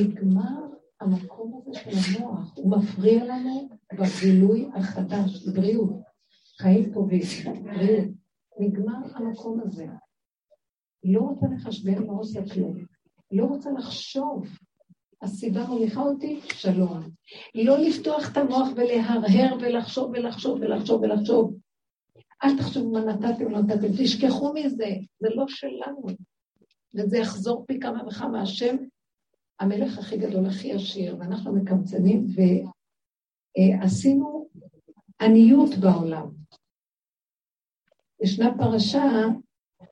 נגמר המקום הזה של המוח, הוא מפריע לנו בגילוי החדש, בבריאות. חיים טובים, בריאות. נגמר המקום הזה. לא רוצה לחשבן, לא עושה כלום. לא רוצה לחשוב. הסיבה מוליכה אותי, שלום. לא לפתוח את המוח ולהרהר ולחשוב ולחשוב ולחשוב ולחשוב. אל תחשבו מה נתתם, לא נתתם, תשכחו מזה, זה לא שלנו. וזה יחזור פי כמה וכמה. השם, המלך הכי גדול, הכי עשיר, ואנחנו מקמצנים, ועשינו עניות בעולם. ישנה פרשה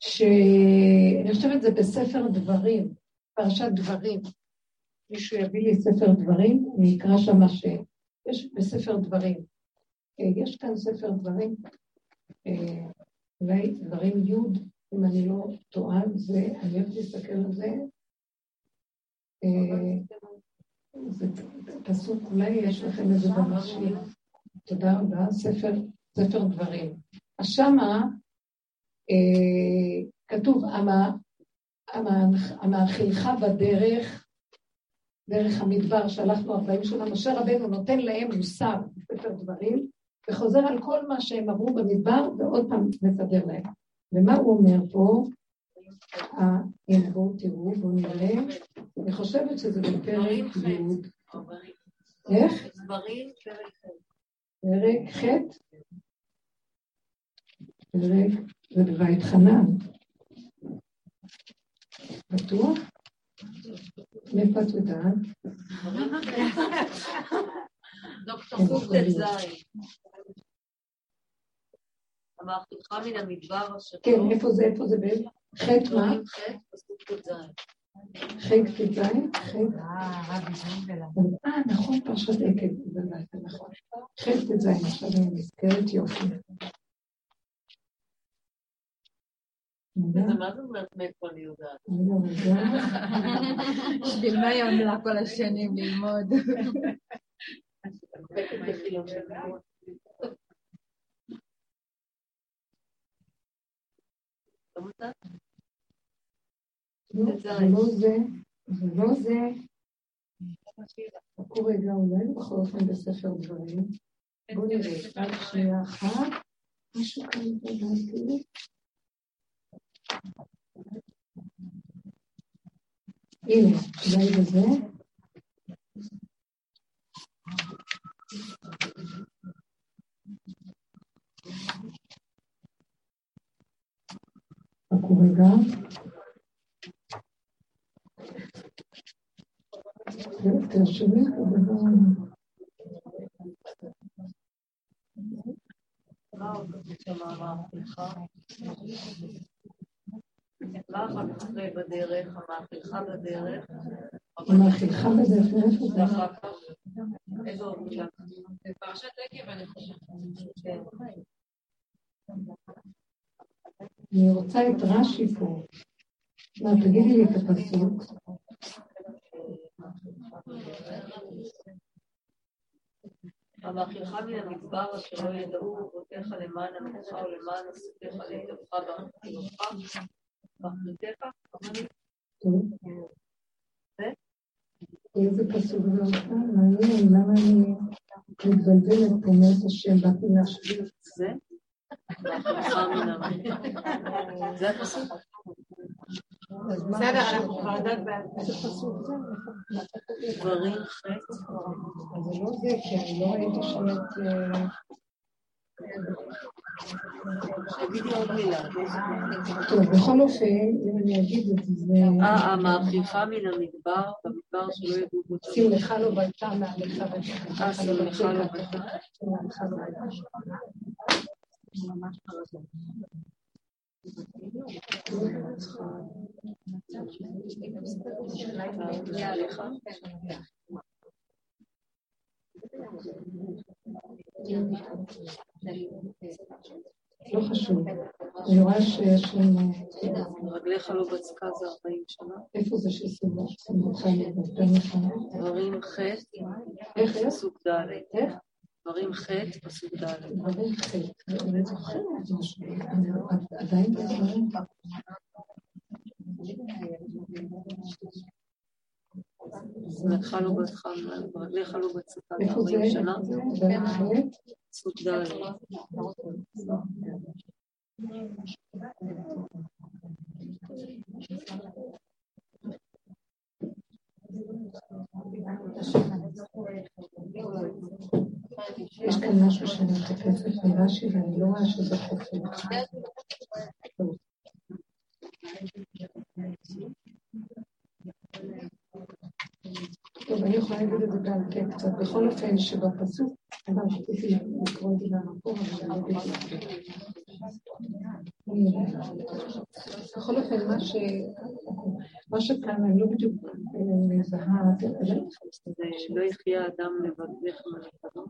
שאני חושבת זה בספר דברים, פרשת דברים. מישהו יביא לי ספר דברים, אני אקרא שם שיש בספר דברים. יש כאן ספר דברים, אולי דברים י', אם אני לא טועה, זה, אני אוהבת להסתכל על זה. זה פסוק, אולי יש לכם איזה במשהו. תודה רבה, ספר, ספר דברים. אז שמה אה, כתוב, המאכילך בדרך, דרך המדבר שהלכנו ארבעים שנה, משה רבנו נותן להם מוסר בספר דברים, וחוזר על כל מה שהם עברו במדבר, ועוד פעם מסדר להם. ומה הוא אומר פה? הנה בואו תראו, בואו נראה. אני חושבת שזה בפרק י'. איך? דברים, פרק ח'. פרק ח'? פרק, זה בבית חנן. בטוח? מאיפה את יודעת? דוקטור קוק ט"ז. המהפכה מן המדבר אשר... כן, איפה זה, איפה זה? חטא מה? חטא, פסוק ט"ז. חטא ט"ז? אה, נכון, פרשת עקב, זה נכון. חטא ט"ז, עכשיו אני נזכרת יופי. מה זאת אומרת מאיפה אני יודעת? בשביל מה היא עמלה כל השנים ללמוד? זה לא זה, זה לא זה. חכו רגע, אולי בכל אופן בספר דברים. בואו נראה, רק שנייה אחת. משהו כאן בדעתי. הנה, אולי בזה. חכו רגע. תרשמי את אחר כך בדרך? המהפכה בדרך? המהפכה בדרך, מאיפה זה? ואחר כך? איזה עוד מילה? בפרשת עקב אני חושבת. אני רוצה את רש"י פה. מה, תגידי לי את הפסוק. המאכילך מן המדבר אשר לא ידעו אבותיך למען עמך ולמען עשותיך להתאבך באחריתך. איזה פסוק זה אותך? מעניין, למה אני מתבלבלת פה מאיזה שם באתי להשביר? זה? זה הפסוק. בסדר, אנחנו כבר יודעת באיזה פסוק זה. דברים. אז זה לא זה, כי אני לא ראיתי שם את... טוב, בכל אופן, אם אני אגיד את זה... אה, המאכיפה מן המדבר, במדבר שלא ידעו בו. שמלך לא בלטה מעליך ושמחה אה, שמלך לא בלטה. לא חשוב. אני רואה שיש לנו... רגליך לא בצקה זה 40 שנה. איפה זה שנה? דברים ח' איך? פסוק ד'. איך? דברים ח' פסוק ד'. דברים ח'. אני זוכרת משהו. עדיין בדברים. לך לא בהתחלה, לך לא בצדקה, 40 שנה. כן, סוג ד'. יש כאן משהו שאני מתקפת מרש"י ואני לא רואה שזה חופר. טוב, אני יכולה להגיד את זה בעל פה קצת. בכל אופן, שבפסוק, אדם שתיתי לקרוא את זה מהמקום, אבל אני בכל אופן, מה שכאן, אני לא בדיוק מזהה, זה לא יחיה אדם לבד לחם על לבדו.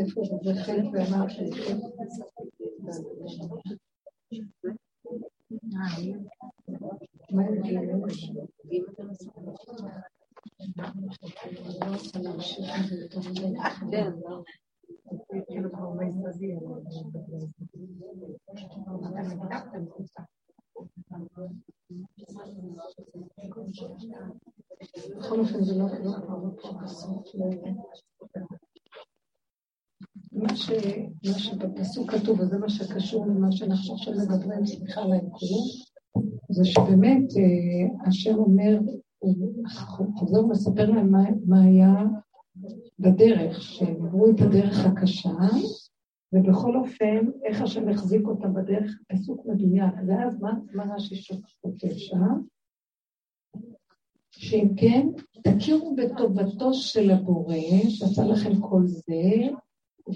איפה זה חלק ואמר מה כן. בכל אופן זה לא פה בסוף. מה שבפסוק כתוב, וזה מה שקשור למה שאנחנו עכשיו מדברים, סליחה על העדכונים, זה שבאמת אה, השם אומר, הוא חוזר ומספר להם מה, היה בדרך, שהם עברו את הדרך הקשה, ובכל אופן, איך השם החזיק אותם בדרך, פסוק מדויק. ואז מה, מה רש"י כותב שם? שאם כן, תכירו בטובתו של הבורא, שעשה לכם כל זה,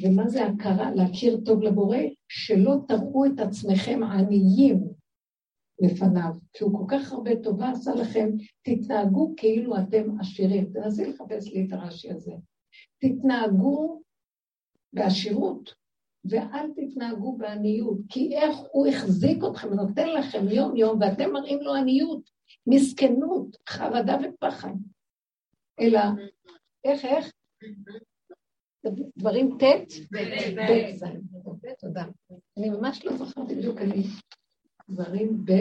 ומה זה הכרה, להכיר טוב לבורא? שלא תראו את עצמכם עניים לפניו, כי הוא כל כך הרבה טובה עשה לכם, תתנהגו כאילו אתם עשירים. תנסי לחפש לי את הרש"י הזה. תתנהגו בעשירות, ואל תתנהגו בעניות, כי איך הוא החזיק אתכם ונותן לכם יום-יום, ואתם מראים לו עניות, מסכנות, חרדה ופחד. אלא, איך, איך? דברים ט' ב'. תודה. אני ממש לא זוכרת בדיוק, אני... דברים ב'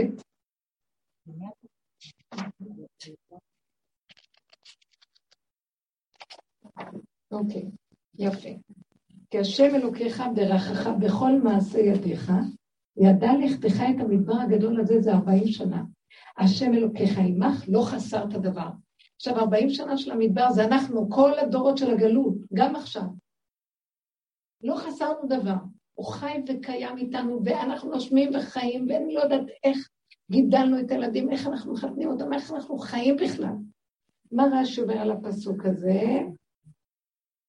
אוקיי, יפה. כי השם אלוקיך ברכך בכל מעשה ידיך, ידע לכתך את המדבר הגדול הזה זה ארבעים שנה. השם אלוקיך עמך, לא חסרת דבר. עכשיו, ארבעים שנה של המדבר זה אנחנו, כל הדורות של הגלות, גם עכשיו. לא חסרנו דבר. הוא חי וקיים איתנו, ואנחנו נושמים וחיים, ואני לא יודעת איך גידלנו את הילדים, איך אנחנו מחתנים אותם, איך אנחנו חיים בכלל. מה רש"י אומר על הפסוק הזה?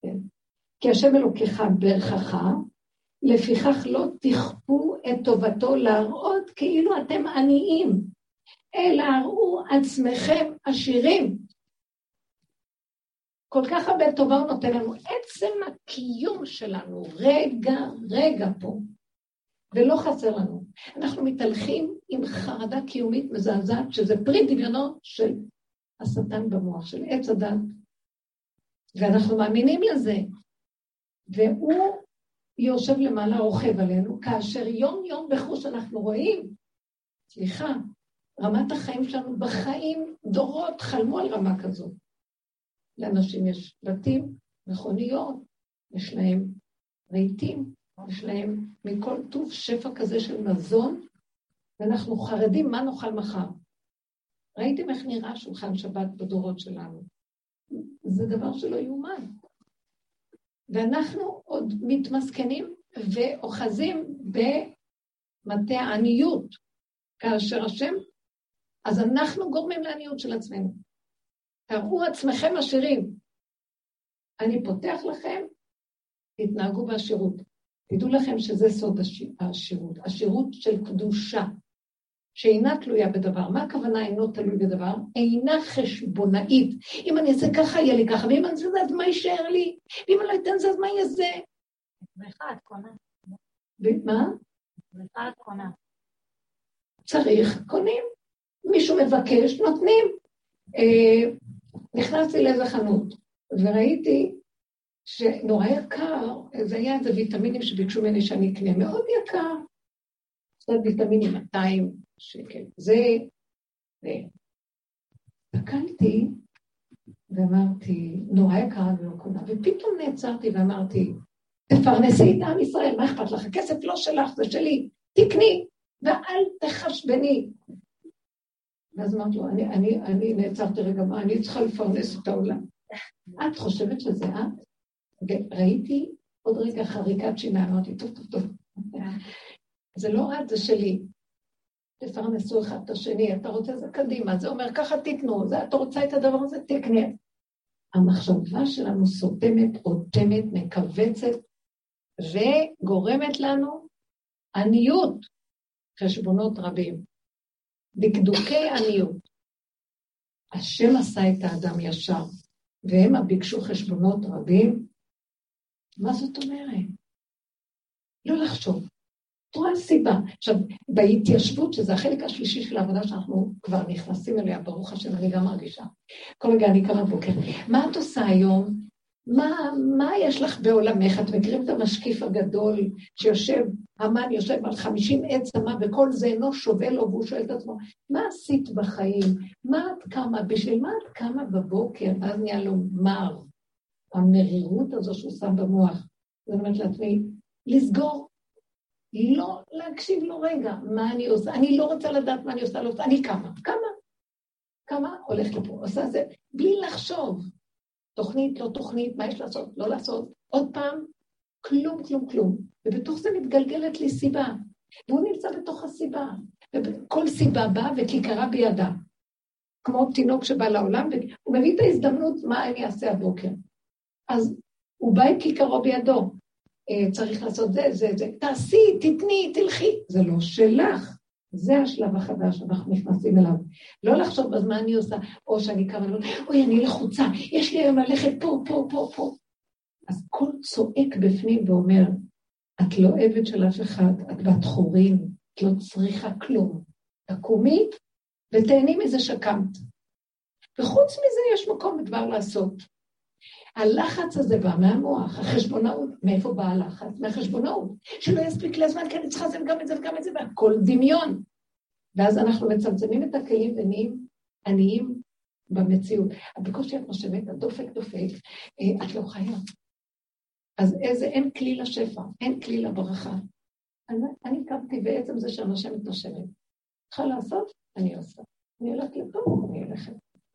כן. כי השם אלוקיך ברכך, לפיכך לא תכפו את טובתו להראות כאילו אתם עניים, אלא הראו עצמכם עשירים. כל כך הרבה טובה הוא נותן לנו. עצם הקיום שלנו, רגע, רגע פה, ולא חסר לנו. אנחנו מתהלכים עם חרדה קיומית מזעזעת, שזה פרי דמיונו של השטן במוח, של עץ הדת. ואנחנו מאמינים לזה. והוא יושב למעלה, רוכב עלינו, כאשר יום-יום בחוש אנחנו רואים, סליחה, רמת החיים שלנו בחיים, דורות חלמו על רמה כזאת. לאנשים יש בתים, מכוניות, יש להם רהיטים, יש להם מכל טוב שפע כזה של מזון, ואנחנו חרדים מה נאכל מחר. ראיתם איך נראה שולחן שבת בדורות שלנו? זה דבר שלא יאומן. ואנחנו עוד מתמסכנים ואוחזים במטה העניות, כאשר השם, אז אנחנו גורמים לעניות של עצמנו. תראו עצמכם עשירים. אני פותח לכם, תתנהגו בעשירות. תדעו לכם שזה סוד השירות, השירות של קדושה, שאינה תלויה בדבר. מה הכוונה אינו תלוי בדבר? אינה חשבונאית. אם אני אעשה ככה, יהיה לי ככה, ואם אני אעשה זה, אז מה יישאר לי? ואם אני לא אתן זה, אז מה יהיה זה? בריכה את קונה. מה? בריכה את קונה. צריך, קונים. מישהו מבקש, נותנים. נכנסתי לאיזה חנות, וראיתי שנורא יקר, זה היה איזה ויטמינים שביקשו ממני שאני אקנה, מאוד יקר. קצת ויטמינים 200 שקל. זה... הסתכלתי ואמרתי, נורא יקרה ולא קונה, ופתאום נעצרתי ואמרתי, תפרנסי את עם ישראל, מה אכפת לך? הכסף לא שלך, זה שלי, תקני, ואל תחשבני. ואז אמרתי לו, אני, אני, אני נעצרתי רגע, מה, אני צריכה לפרנס את העולם. את חושבת שזה את? וראיתי עוד רגע חריקת שיניים, אמרתי, טוב, טוב, טוב. זה לא את, זה שלי. תפרנסו אחד את השני, אתה רוצה זה קדימה, זה אומר ככה תיתנו, זה, אתה רוצה את הדבר הזה, תקנה. המחשבה שלנו סותמת, אוטמת, מכווצת, וגורמת לנו עניות, חשבונות רבים, דקדוקי עניות. השם עשה את האדם ישר, והם ביקשו חשבונות רבים. מה זאת אומרת? לא לחשוב. את רואה סיבה. עכשיו, בהתיישבות, שזה החלק השלישי של העבודה שאנחנו כבר נכנסים אליה, ברוך השם, אני גם מרגישה. כל רגע אני קמה בבוקר. מה את עושה היום? מה, מה יש לך בעולמך? את מכירים את המשקיף הגדול שיושב, המן יושב על חמישים עץ אמה וכל זה אינו שווה לו, והוא שואל את עצמו, מה עשית בחיים? מה את קמה? בשביל מה את קמה בבוקר? ואז נהיה לו מר. המרירות הזו שהוא שם במוח. זאת אומרת לעצמי, לסגור לא להקשיב לו רגע, מה אני עושה, אני לא רוצה לדעת מה אני עושה, לא, אני קמה, קמה, קמה, הולכת לפה, עושה זה, בלי לחשוב. תוכנית, לא תוכנית, מה יש לעשות, לא לעשות, עוד פעם, כלום, כלום, כלום. ובתוך זה מתגלגלת לי סיבה, והוא נמצא בתוך הסיבה, וכל סיבה באה וכיכרה בידה. כמו תינוק שבא לעולם, והוא מביא את ההזדמנות מה אני אעשה הבוקר. אז הוא בא עם כיכרו בידו. אה, צריך לעשות זה, זה, זה, תעשי, תתני, תלכי. זה לא שלך. זה השלב החדש שאנחנו נכנסים אליו. לא לחשוב, אז מה אני עושה? או שאני קמה ואומרת, אוי, אני לחוצה, יש לי היום ללכת פה, פה, פה, פה. אז קול צועק בפנים ואומר, את לא עבד של אף אחד, את בת חורים, את לא צריכה כלום. תקומי ותהני מזה שקמת. וחוץ מזה יש מקום כבר לעשות. הלחץ הזה בא מהמוח, החשבונאות. מאיפה בא הלחץ? מהחשבונאות. שלא יספיק לי הזמן, כי אני צריכה זה וגם את זה וגם את זה, והכל דמיון. ואז אנחנו מצמצמים את הכלים ונהיים עניים במציאות. בקושי את נושמת, הדופק דופק, אה, את לא חיה. אז איזה, אין כלי לשפע, אין כלי לברכה. אני, אני קמתי בעצם זה שהנושמת נושמת. צריכה לעשות, אני עושה. אני הולכת לפה, אני הולכת.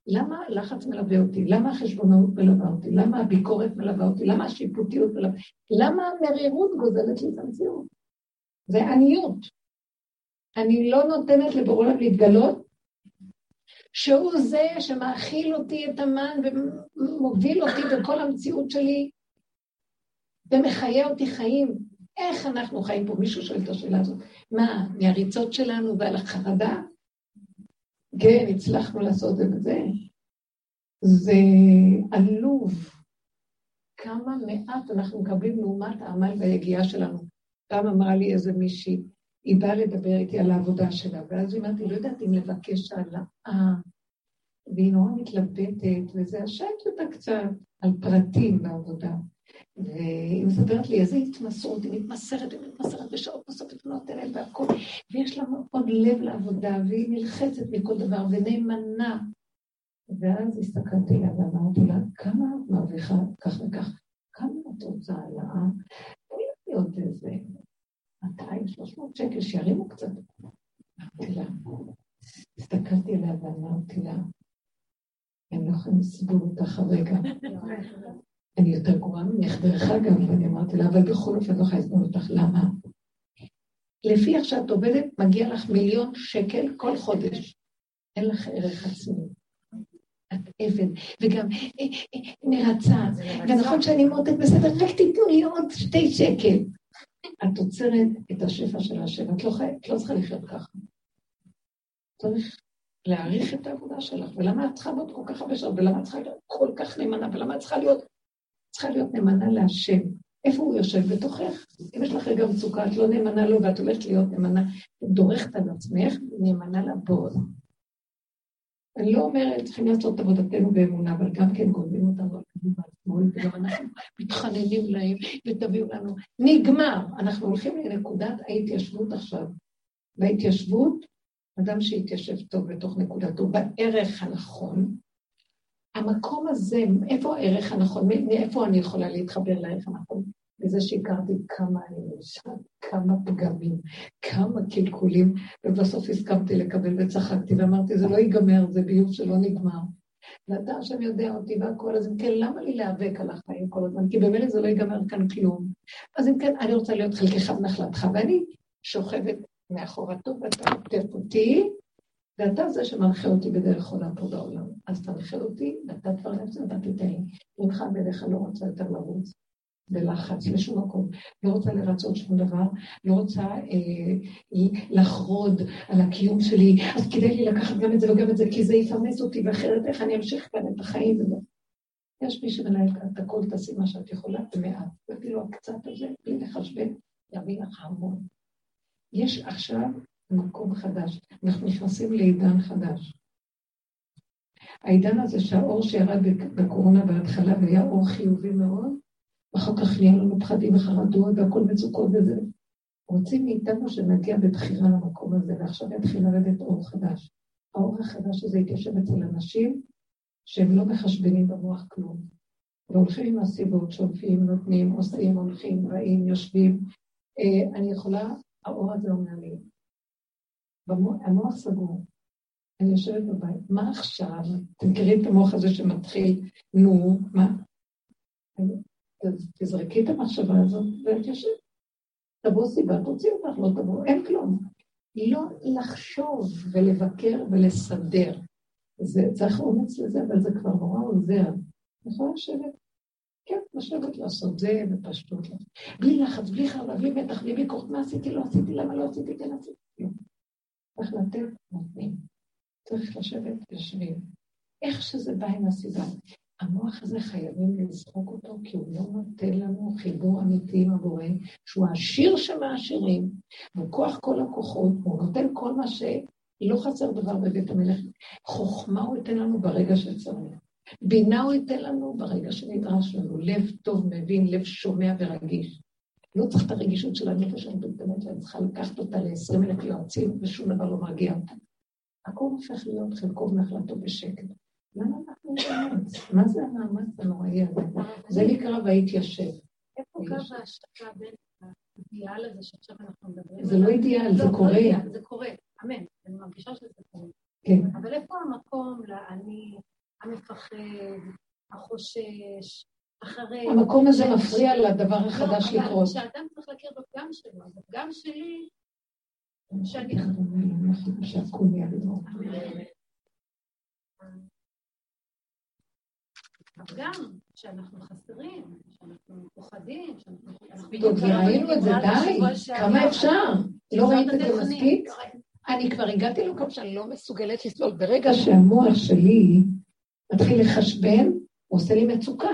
למה הלחץ מלווה אותי? למה החשבונאות מלווה אותי? למה הביקורת מלווה אותי? למה השיפוטיות מלווה אותי? למה המרירות גוזלת לי את המציאות? זה עניות. אני לא נותנת לבורא להתגלות, שהוא זה שמאכיל אותי את המן ומוביל אותי בכל המציאות שלי ומחיה אותי חיים. איך אנחנו חיים פה? מישהו שואל את השאלה הזאת. מה, מהריצות שלנו ועל החרדה? כן, הצלחנו לעשות את זה. זה עלוב. כמה מעט אנחנו מקבלים לעומת העמל והיגיעה שלנו. פעם אמרה לי איזה מישהי, היא באה לדבר איתי על העבודה שלה, ואז אמרתי, לא יודעת אם לבקש העלאה, והיא נורא מתלבטת, וזה השאלתי אותה קצת על פרטים בעבודה. והיא מספרת לי איזה התמסרות, היא מתמסרת, היא מתמסרת בשעות נוספות ונותנת והכל, ויש לה מאוד לב לעבודה, והיא נלחצת מכל דבר, ונאמנה. ואז הסתכלתי עליה ואמרתי לה, כמה את מרוויחה כך וכך? כמה את רוצה העלאה? תני לי עוד איזה 200, 300 שקל, שירימו קצת. אמרתי לה, הסתכלתי עליה ואמרתי לה, הם לא יכולים לסבול אותך הרגע. אני יותר גרועה ממך, דרך אגב, ואני אמרתי לה, אבל בכל אופן לא יכולה לסבול אותך, למה? לפי איך שאת עובדת, מגיע לך מיליון שקל כל חודש. אין לך ערך עצמי. את אבן, וגם אה, אה, מרצה, ונכון שאני מותת בסדר, רק תיתנו לי עוד שתי שקל. את עוצרת את השפע של השם, את לא, את לא צריכה לחיות ככה. צריך להעריך את העבודה שלך, ולמה את צריכה להיות כל כך הרבה שעות, ולמה את צריכה להיות כל כך נאמנה, ולמה את צריכה להיות צריכה להיות נאמנה להשם. איפה הוא יושב? בתוכך. אם יש לך רגע מצוקה, את לא נאמנה לו ואת הולכת להיות נאמנה, דורכת על עצמך, נאמנה לבורא. אני לא אומרת, צריכים לעשות את עבודתנו באמונה, אבל גם כן גורמים אותנו על כדור השמאל, וגם אנחנו מתחננים להם, ותביאו לנו. נגמר. אנחנו הולכים לנקודת ההתיישבות עכשיו. וההתיישבות אדם שהתיישב טוב בתוך נקודתו, בערך הנכון, המקום הזה, איפה הערך הנכון? מאיפה אני יכולה להתחבר לערך הנכון? בזה שהכרתי כמה אני נשאר, כמה פגמים, כמה קלקולים, ובסוף הסכמתי לקבל וצחקתי ואמרתי, זה לא ייגמר, זה ביוב שלא נגמר. ואתה השם יודע אותי והכל, אז אם כן, למה לי להיאבק על החיים כל הזמן? כי במילא זה לא ייגמר כאן כלום. אז אם כן, אני רוצה להיות חלקך ונחלתך, ואני שוכבת מאחורתו ואתה עוטף אותי, ואתה זה שמנחה אותי בדרך עולם פה בעולם. אז תנחה אותי, ואתה כבר נפסה ואתה תיתן. ממך בדרך לא רוצה יותר לרוץ. בלחץ לשום מקום, לא רוצה לרצות שום דבר, לא רוצה אה, לחרוד על הקיום שלי, אז כדאי לי לקחת גם את זה וגם את זה, כי זה יפרנס אותי, ואחרת איך אני אמשיך כאן את החיים וזה. יש מי שמנהל את הכל, תעשי מה שאת יכולה, ומעט, ואפילו הקצת הזה, בלי לחשבן, יביא לך המון. יש עכשיו מקום חדש, אנחנו נכנסים לעידן חדש. העידן הזה שהאור שירד בקורונה בהתחלה והיה אור חיובי מאוד, ואחר כך נהיה לנו פחדים וחרדות והכל מצוקות וזה. רוצים מאיתנו שנגיע בבחירה למקום הזה, ועכשיו יתחיל לרדת אור חדש. האור החדש הזה יתיישב אצל אנשים שהם לא מחשבנים במוח כלום. והולכים עם הסיבות, שולפים, נותנים, עושים, הולכים, באים, יושבים. אה, אני יכולה, האור הזה אומר לי, המוח סגור. אני יושבת בבית, מה עכשיו? אתם מכירים את המוח הזה שמתחיל, נו, מה? תזרקי את המחשבה הזאת ואת יושבת. תבוא סיבה, תוציא אותך, לא תבוא, אין כלום. לא לחשוב ולבקר ולסדר. זה, צריך אומץ לזה, אבל זה כבר נורא עוזר. יכולה לשבת, כן, לשבת לעשות זה בפשטות. בלי לחץ, בלי חרדה, בלי מתח, בלי ביקורת, מה עשיתי, לא עשיתי, למה לא עשיתי, כן עשיתי. צריך לתת, נותנים. צריך לשבת, יושבים. איך שזה בא עם הסיבה. המוח הזה חייבים לזרוק אותו, כי הוא לא נותן לנו חיבור אמיתי עם הבורא, שהוא העשיר שבעשירים, והוא כוח כל הכוחות, הוא נותן כל מה שלא חסר דבר בבית המלך. חוכמה הוא ייתן לנו ברגע שצריך. בינה הוא ייתן לנו ברגע שנדרש לנו. לב טוב, מבין, לב שומע ורגיש. לא צריך את הרגישות של הנפש המתוקדמת, אני צריכה לקחת אותה ל-20 אלף יועצים, ושום דבר לא מרגיע אותה. הכל הופך להיות חלקו ונחלתו בשקט. למה אנחנו נאמץ? מה זה המאמץ הנוראי הזה? זה נקרא והתיישב. איפה קו ההשתקה בין האידיאל הזה שעכשיו אנחנו מדברים זה לא אידיאל, זה לא, קורה. זה קורה, אמן, אני מרגישה שזה קורה. כן. אבל איפה המקום לאני המפחד, החושש, אחרי... המקום הזה מפריע לדבר החדש לקרות. לא, שאדם צריך להכיר בפגם שלו, הפגם שלי... שאני... שהכול יהיה בדור. גם שאנחנו חסרים, שאנחנו פוחדים, שאנחנו... טוב, וראינו את זה, די, כמה אפשר? לא ראית את זה מספיק? אני כבר הגעתי למקום שאני לא מסוגלת לסבול. ברגע שהמוח שלי מתחיל לחשבן, הוא עושה לי מצוקה.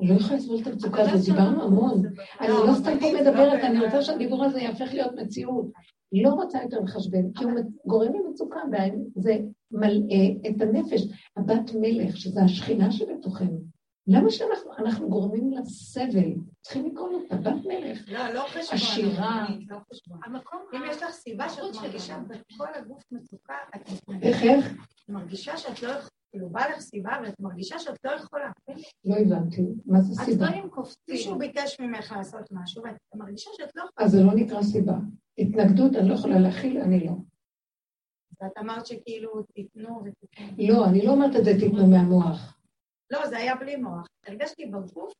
אני לא יכולה לסבול את המצוקה הזאת, דיברנו המון. אני לא סתם פה מדברת, אני רוצה שהדיבור הזה יהפך להיות מציאות. לא רוצה יותר לחשבן, כי הוא גורם לי מצוקה, וזה מלאה את הנפש. הבת מלך, שזה השכינה שבתוכנו. למה שאנחנו אנחנו גורמים לה סבל? צריכים לקרוא אותה בת מלך. לא, לא חשבון. עשירה. לא המקום, אם יש לך סיבה שאת מרגישה בכל הגוף מצוקה, את? מרגישה שאת לא יכולה. כאילו, בא לך סיבה ואת מרגישה שאת לא יכולה. לא הבנתי, מה זה סיבה? הצבעים קופצים. מישהו ביקש ממך לעשות משהו, ואת מרגישה שאת לא יכולה. אז זה לא נקרא סיבה. התנגדות אני לא יכולה להכיל, אני לא. ואת אמרת שכאילו תיתנו ותיתנו. לא, אני לא אומרת את זה תיתנו מהמוח. לא, זה היה בלי מוח. הרגשתי בגוף,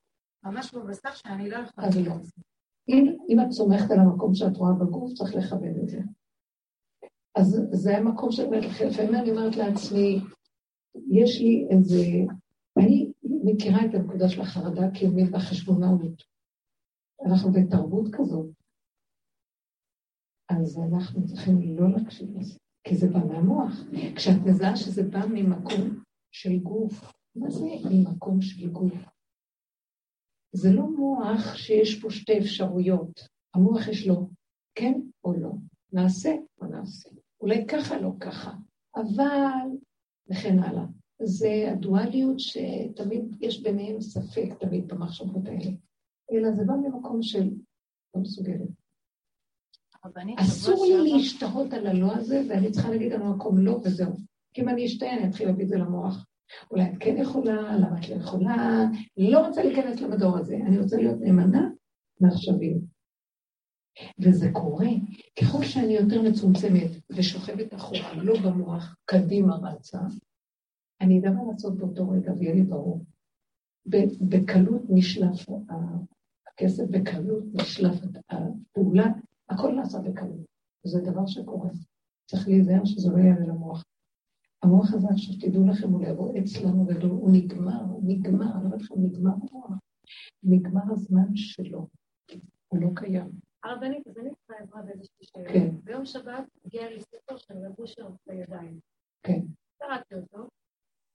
ממש בבשר, שאני לא יכולה. אז לא. אם, אם את סומכת על המקום שאת רואה בגוף, צריך לכבד את זה. אז זה המקום שאת אומרת לכם, לפעמים אני אומרת לעצמי, יש לי איזה... אני מכירה את הנקודה של החרדה הקיומית והחשבונאות. אנחנו בתרבות כזאת, אז אנחנו צריכים לא להקשיב לזה, כי זה בא מהמוח. כשאת מזהה שזה בא ממקום של גוף, מה זה ממקום של גוף? זה לא מוח שיש פה שתי אפשרויות. המוח יש לו כן או לא, נעשה או נעשה. אולי ככה, לא ככה. אבל וכן הלאה. זה הדואליות שתמיד יש ביניהם ספק, תמיד במחשבות האלה. אלא זה בא ממקום של לא מסוגלת. אסור לי להשתהות על הלא הזה, ואני צריכה להגיד על המקום לא, וזהו. כי אם אני אשתהה, אני אתחיל להביא את זה למוח. אולי את כן יכולה, למה את לא יכולה? לא רוצה להיכנס למדור הזה, אני רוצה להיות נאמנה מעכשווים. וזה קורה. ככל שאני יותר מצומצמת ושוכבת אחורה, לא במוח, קדימה רצה, אני אדע מה לעשות באותו רגע ויהיה לי ברור. בקלות נשלף הכסף, בקלות נשלף הפעולה, הכל נעשה בקלות. זה דבר שקורה. צריך להיזהר שזה לא יעלה למוח. המוח הזה, עכשיו תדעו לכם, הוא יבוא אצלנו גדול, הוא נגמר, הוא נגמר, אני אומרת לכם, נגמר המוח. נגמר הזמן שלו, הוא לא קיים. הרבנית, אז אני צריכה עזרה באיזושהי שאלה. כן. ביום שבת הגיע לי ספר של רב אושר בידיים. כן. קראתי אותו.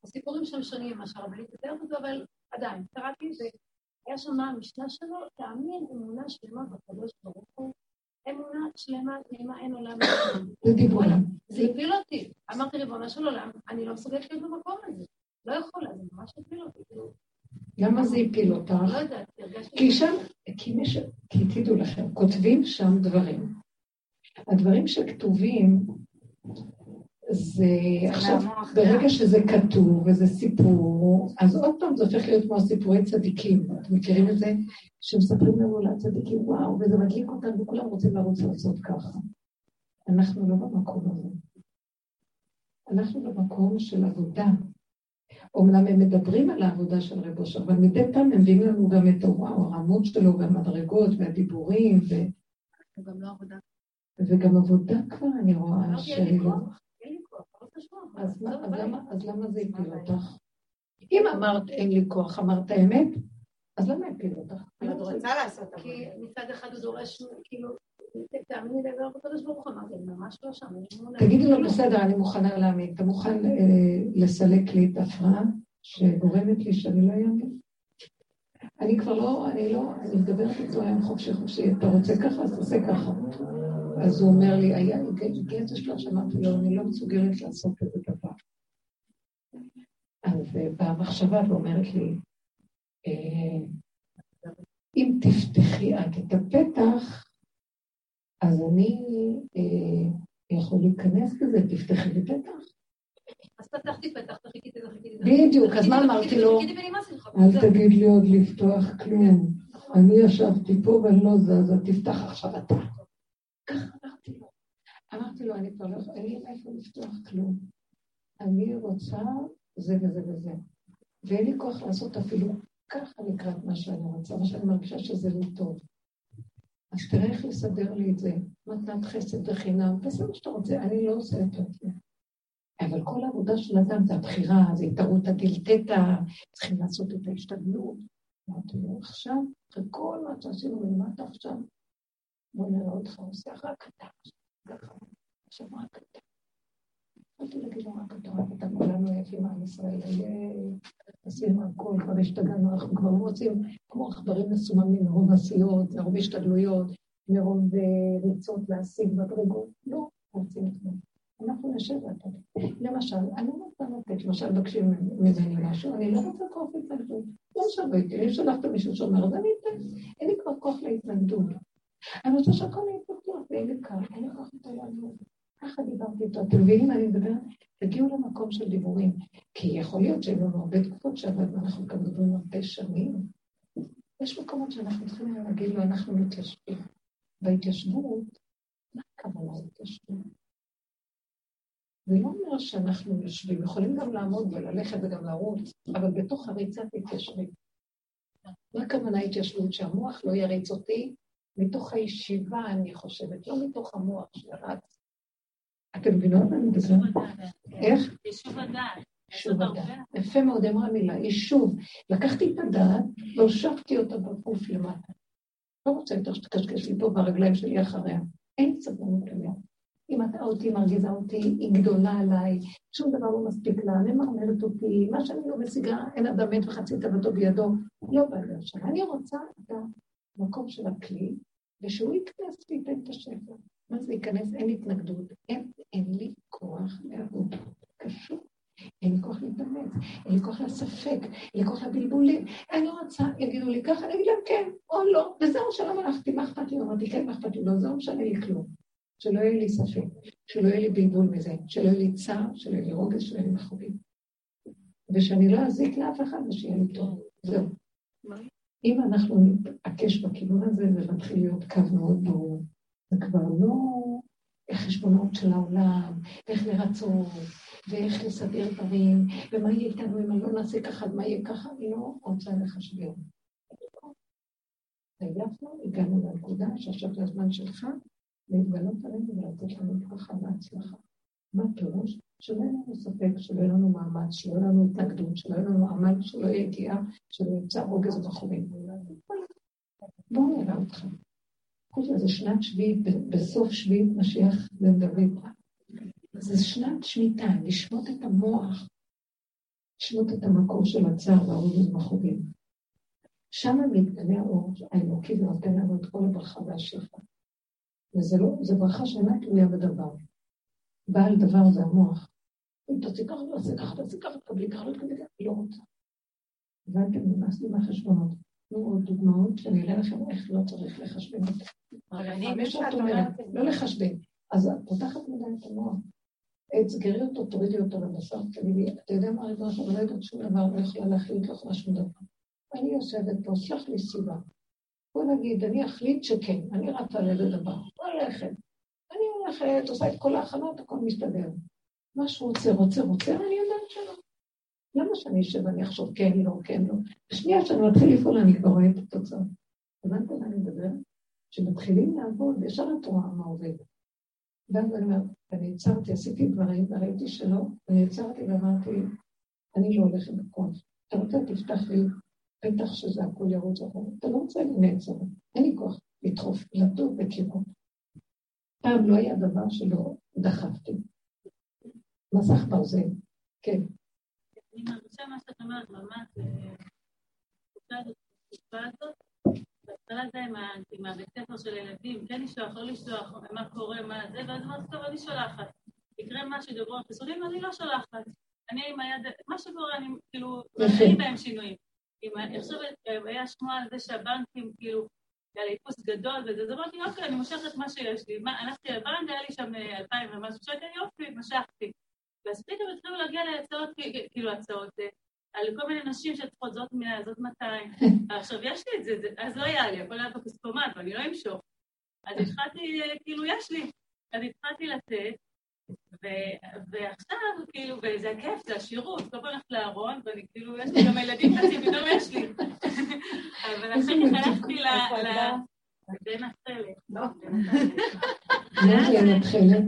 הסיפורים שם שונים ממה שהרבנית מתארת אותו, אבל עדיין, קראתי, והיה שם מה המשנה שלו, תאמין אמונה שלמה בקדוש ברוך הוא, אמונה שלמה, נעימה, אין עולם. זה. זה הפיל אותי. אמרתי, ריבונו של עולם, אני לא מסוגלת להיות במקום הזה. לא יכולה, זה ממש הפיל אותי. למה זה הפיל אותך? לא יודעת, הרגשתי... כי שם, כי, מש... כי תדעו לכם, כותבים שם דברים. הדברים שכתובים, זה עכשיו, ברגע שזה כתוב וזה סיפור, אז עוד פעם זה הופך להיות כמו סיפורי צדיקים. אתם מכירים את זה? שמספרים לנו על הצדיקים, וואו, וזה מדליק אותם וכולם רוצים לרוץ לעשות ככה. אנחנו לא במקום הזה. אנחנו במקום של עבודה. אומנם הם מדברים על העבודה של רב אושר, אבל מדי פעם הם מביאים לנו גם את הוואו, הרמות שלו והמדרגות והדיבורים. ו... וגם לא עבודה. וגם עבודה כבר אני רואה שאני לא... אז למה זה הפיל אותך? אם אמרת אין לי כוח, אמרת אמת, אז למה הפיל אותך? אני רוצה לעשות כי מצד אחד הוא דורש, כאילו, לא תגידי לו, בסדר, אני מוכנה להאמין. אתה מוכן לסלק לי את ההפרעה שגורמת לי שאני לא אאמין? אני כבר לא, אני לא, אני מדברת איתו היום חופשי חופשי, אתה רוצה ככה, אז תעשה ככה. אז הוא אומר לי, היה לי גט השלב שאמרתי לו, אני לא מסוגלת לעשות כזה דבר. אז במחשבה היא אומרת לי, אם תפתחי את את הפתח, אז אני יכול להיכנס לזה, תפתחי לי פתח. אז פתחתי פתח, חיכיתי וחיכיתי. בדיוק, אז מה אמרתי לו? אל תגיד לי עוד לפתוח כלום. אני ישבתי פה ואני לא זזה, תפתח עכשיו אתה. ככה אמרתי לו. אמרתי לו, אני כבר לא יכולה, אין לי מאיפה לפתוח כלום. אני רוצה זה וזה וזה. ואין לי כוח לעשות אפילו ככה לקראת מה שאני רוצה, מה שאני מרגישה שזה לא טוב. אז תראה איך לסדר לי את זה. מתנת חסד וחינם, תעשה מה שאתה רוצה, אני לא עושה את זה. אבל כל העבודה של אדם זה הבחירה, זה התערות הדלתתא, צריכים לעשות את ההשתדלות. אמרתי לו, עכשיו, אחרי כל מה שעשינו מלמטה עכשיו, בוא נראה אותך עושה רק אתה. ככה, עכשיו רק אתה. יכולתי להגיד לו רק אתה, רק אתה, כולנו יפים עם ישראל, עשינו הכל, כבר השתגענו, אנחנו כבר לא רוצים, כמו עכברים מסוממים מרוב עשיות, מרוב השתדלויות, מרוב ריצות להשיג מדרגות, לא רוצים כלום. אנחנו נשב ואתה. למשל, אני לא רוצה לתת, למשל, מבקשים ממני משהו, אני לא רוצה כוח להתנגדות. לא משנה, אני שולחת מישהו שאומר, אז אני אתן, אין לי כבר כוח להתנגדות. אני רוצה שהכל יהיה פתוח, ואין לי קל, אין לי כוח לעזור. ככה דיברתי איתו. אתם מבינים מה אני מדברת? תגיעו למקום של דיבורים. כי יכול להיות שהיו לנו הרבה תקופות שעבדנו, אנחנו גם מדברים הרבה שנים. יש מקומות שאנחנו צריכים להגיד לו, אנחנו מתיישבים. בהתיישבות, מה הכוונה להתיישבות? זה לא אומר שאנחנו יושבים, יכולים גם לעמוד וללכת וגם לרוץ, אבל בתוך הריצה תתיישבים. מה הכוונה התיישבות? שהמוח לא יריץ אותי, מתוך הישיבה, אני חושבת, לא מתוך המוח שרץ. אתם מבינות מה אני מדברת? איך? יישוב הדעת. יישוב הדעת. יפה מאוד, אמרה מילה, יישוב. לקחתי את הדעת והושבתי אותה בגוף למטה. לא רוצה יותר שתקשקש לי פה ברגליים שלי אחריה. אין סבלנות אליה. אם אתה אותי מרגיזה אותי, היא גדולה עליי, שום דבר לא מספיק לה, ממרמרת אותי, מה שאני לא משיגה, אין אדם מת וחצי תאוותו בידו, לא לי עכשיו. אני רוצה את המקום של הכלי, ושהוא ייכנס וייתן את השפע. מה זה ייכנס? אין התנגדות. אין, אין לי כוח לעבוד. קשור. אין לי כוח להתאמץ, אין לי כוח לספק, אין לי כוח לבלבולים. אני לא רוצה, יגידו לי ככה, אני אגיד להם כן או לא, וזהו שלום הלכתי, מה אכפת לי? אמרתי כן, מה אכפת לי? לא, זה לא משנה לי כלום. שלא יהיה לי ספק, שלא יהיה לי בלבול מזה, שלא יהיה לי צער, שלא יהיה לי רוגז, שלא יהיה לי מכאובים. ושאני לא אזיק לאף אחד ושיהיה לי טוב. זהו. אם אנחנו נתעקש בכיוון הזה, זה מתחיל להיות קו מאוד ברור. זה כבר לא חשבונות של העולם, ואיך לרצות, ואיך לסדר דברים, ומה יהיה איתנו אם לא נעשה ככה, מה יהיה ככה, אני לא רוצה לחשבון. עייפנו, הגענו לנקודה שעכשיו זה הזמן שלך להתגלות עלינו ולתת לנו ברכה והצלחה. מה הפירוש? שלא יהיה לנו ספק, שלא יהיה לנו מאמץ, שלא יהיה לנו התנגדות, שלא יהיה לנו עמל, שלא יהיה יגיעה, שלא ימצא רוגז בחורים. בואו נראה אותך. מזה שנת שביעית, בסוף שביעית משיח בן דוד. זה שנת שמיטה, לשמוט את המוח, לשמוט את המקור של הצער והרוגז בחורים. שם מתגלה האור האלוקי ונותן לנו את כל הברכה והשפע. וזו לא, ברכה שאינה תלויה בדבר. בעל דבר זה המוח. אם תעשי ככה, תעשי ככה, תעשי ככה, תקבלי ככה, לא תקבלי ככה, לא רוצה. הבנתם, נמאס לי מהחשבונות. תנו עוד דוגמאות שאני אראה לכם איך לא צריך לחשבן אותה. אני, מה שאת אומרת, לא לחשבן. אז את פותחת מדי את המוח. סגרי אותו, תורידי אותו לבשר, תגידי, אתה יודע מה ריבונו שלנו, לא יודעת שום דבר, לא יכולה להחליט, יכולה שום דבר. אני יושבת פה, סלח לי סיבה. בוא נגיד, אני אחליט שכן, אני רצה לאיזה דבר, הולכת. אני הולכת, עושה את כל ההכנות, הכל מסתדר. מה שהוא רוצה, רוצה, רוצה, אני יודעת שלא. למה שאני אשב ואני אחשוב כן, לא, כן, לא? בשנייה שאני מתחיל לפעול, אני כבר רואה את התוצאות. הבנת מה אני מדברת? כשמתחילים לעבוד, ישר את רואה מה עובד. ואז אני אומרת, אני עצרתי, עשיתי דברים, וראיתי שלא, אני עצרתי ואמרתי, אני לא הולכת בכוח. אתה רוצה, תפתח לי פתח שזה הכול ירוץ אחורה. אתה לא רוצה, אני נעצר. אין לי כוח לדחוף, לדור בכיוון. פעם לא היה דבר שלא דחפתי. מסך ברזל, כן. אני מרגישה מה שאת אומרת, ממש, בתקופה הזאת, בהתחלה זה עם הבית ספר של הילדים, כן לשלוח, לא לשלוח, מה קורה, מה זה, ואז אמרתי, טוב, אני שולחת. יקרה מה שדיברו על חיסונים, אני לא שולחת. אני עם היד, מה שקורה, אני כאילו, אין בהם שינויים. אני חושבת, היה שמוע על זה שהבנקים, כאילו, היה לי איפוס גדול וזה, אז אמרתי, אוקיי, אני מושכת מה שיש לי. הלכתי לבנק, היה לי שם אלפיים ומשהו שקל, יופי, משכתי. ואז פתאום התחילו להגיע להצעות, כאילו הצעות, אה, על כל מיני נשים שצריכות זאת מאה, זאת 200. עכשיו, יש לי את זה, אז לא היה לי, הכל היה בכספומט, ואני לא אמשוך. אז התחלתי, אה, כאילו, יש לי. אז התחלתי לתת, ועכשיו, כאילו, וזה הכיף, זה השירות, כל פעם הולכת לארון, ואני כאילו, יש לי גם ילדים חצי, פתאום יש לי. אבל כך הלכתי ל... בין התכלת. לא. מה זה התכלת?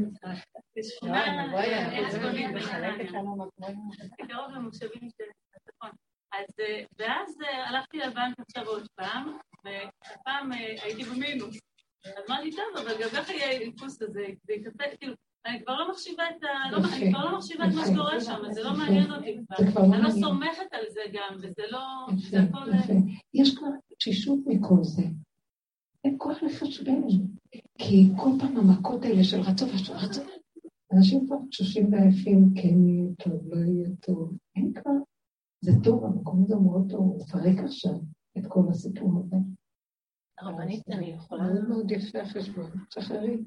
ואז הלכתי לבנק עכשיו עוד פעם, והפעם הייתי במינוס. אז אמרתי, טוב, אבל גם איך יהיה איפוס הזה, זה יתאפק, כאילו, אני כבר לא מחשיבה את ה... לא, אני כבר לא מחשיבה את מה שקורה שם, זה לא מעניין אותי כבר. לא אני לא סומכת על זה גם, וזה לא... זה הכל... יש כבר תשישות מכל זה. אין כוח לחשבן. כי כל פעם המכות האלה של רצון ושל אנשים כבר תשושים ועייפים, כן יהיה טוב, לא יהיה טוב. אין כבר... זה טוב, המקום הזה מאוד טוב, הוא מפרק עכשיו את כל הסיפור הזה. הרבנית, אני יכולה... מאוד מאוד יפה החשבון, שחררי.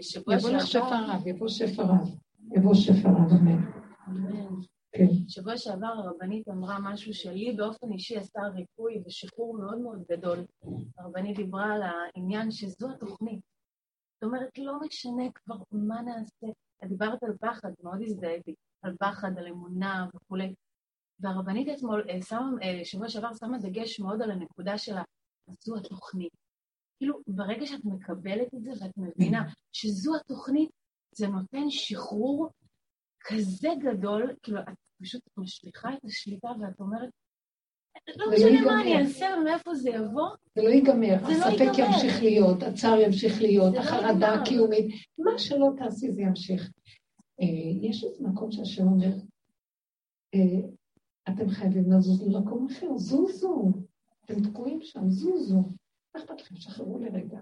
שבוע שעבר... יבוא לך שפע רב, יבוא שפע רב. יבוא שפע רב, אמן. כן. שבוע שעבר הרבנית אמרה משהו שלי באופן אישי עשה ריפוי ושחרור מאוד מאוד גדול. הרבנית דיברה על העניין שזו התוכנית. זאת אומרת, לא משנה כבר מה נעשה. את דיברת על פחד, מאוד הזדהיתי, על פחד, על אמונה וכולי. והרבנית אתמול, אה, שבוע שעבר שמה דגש מאוד על הנקודה של זו התוכנית. כאילו, ברגע שאת מקבלת את זה ואת מבינה שזו התוכנית, זה נותן שחרור כזה גדול, כאילו, את פשוט משליכה את השליטה ואת אומרת, לא משנה מה אני אעשה ומאיפה זה יבוא. זה לא ייגמר, לא הספק ימשיך להיות, הצער ימשיך להיות, לא החרדה הקיומית, מה שלא תעשי זה ימשיך. אה, יש איזה מקום שהשם אומר, אה, אתם חייבים לזוז למקום אחר, זוזו, אתם תקועים שם, זוזו. מה אכפת לכם? שחררו לרגע.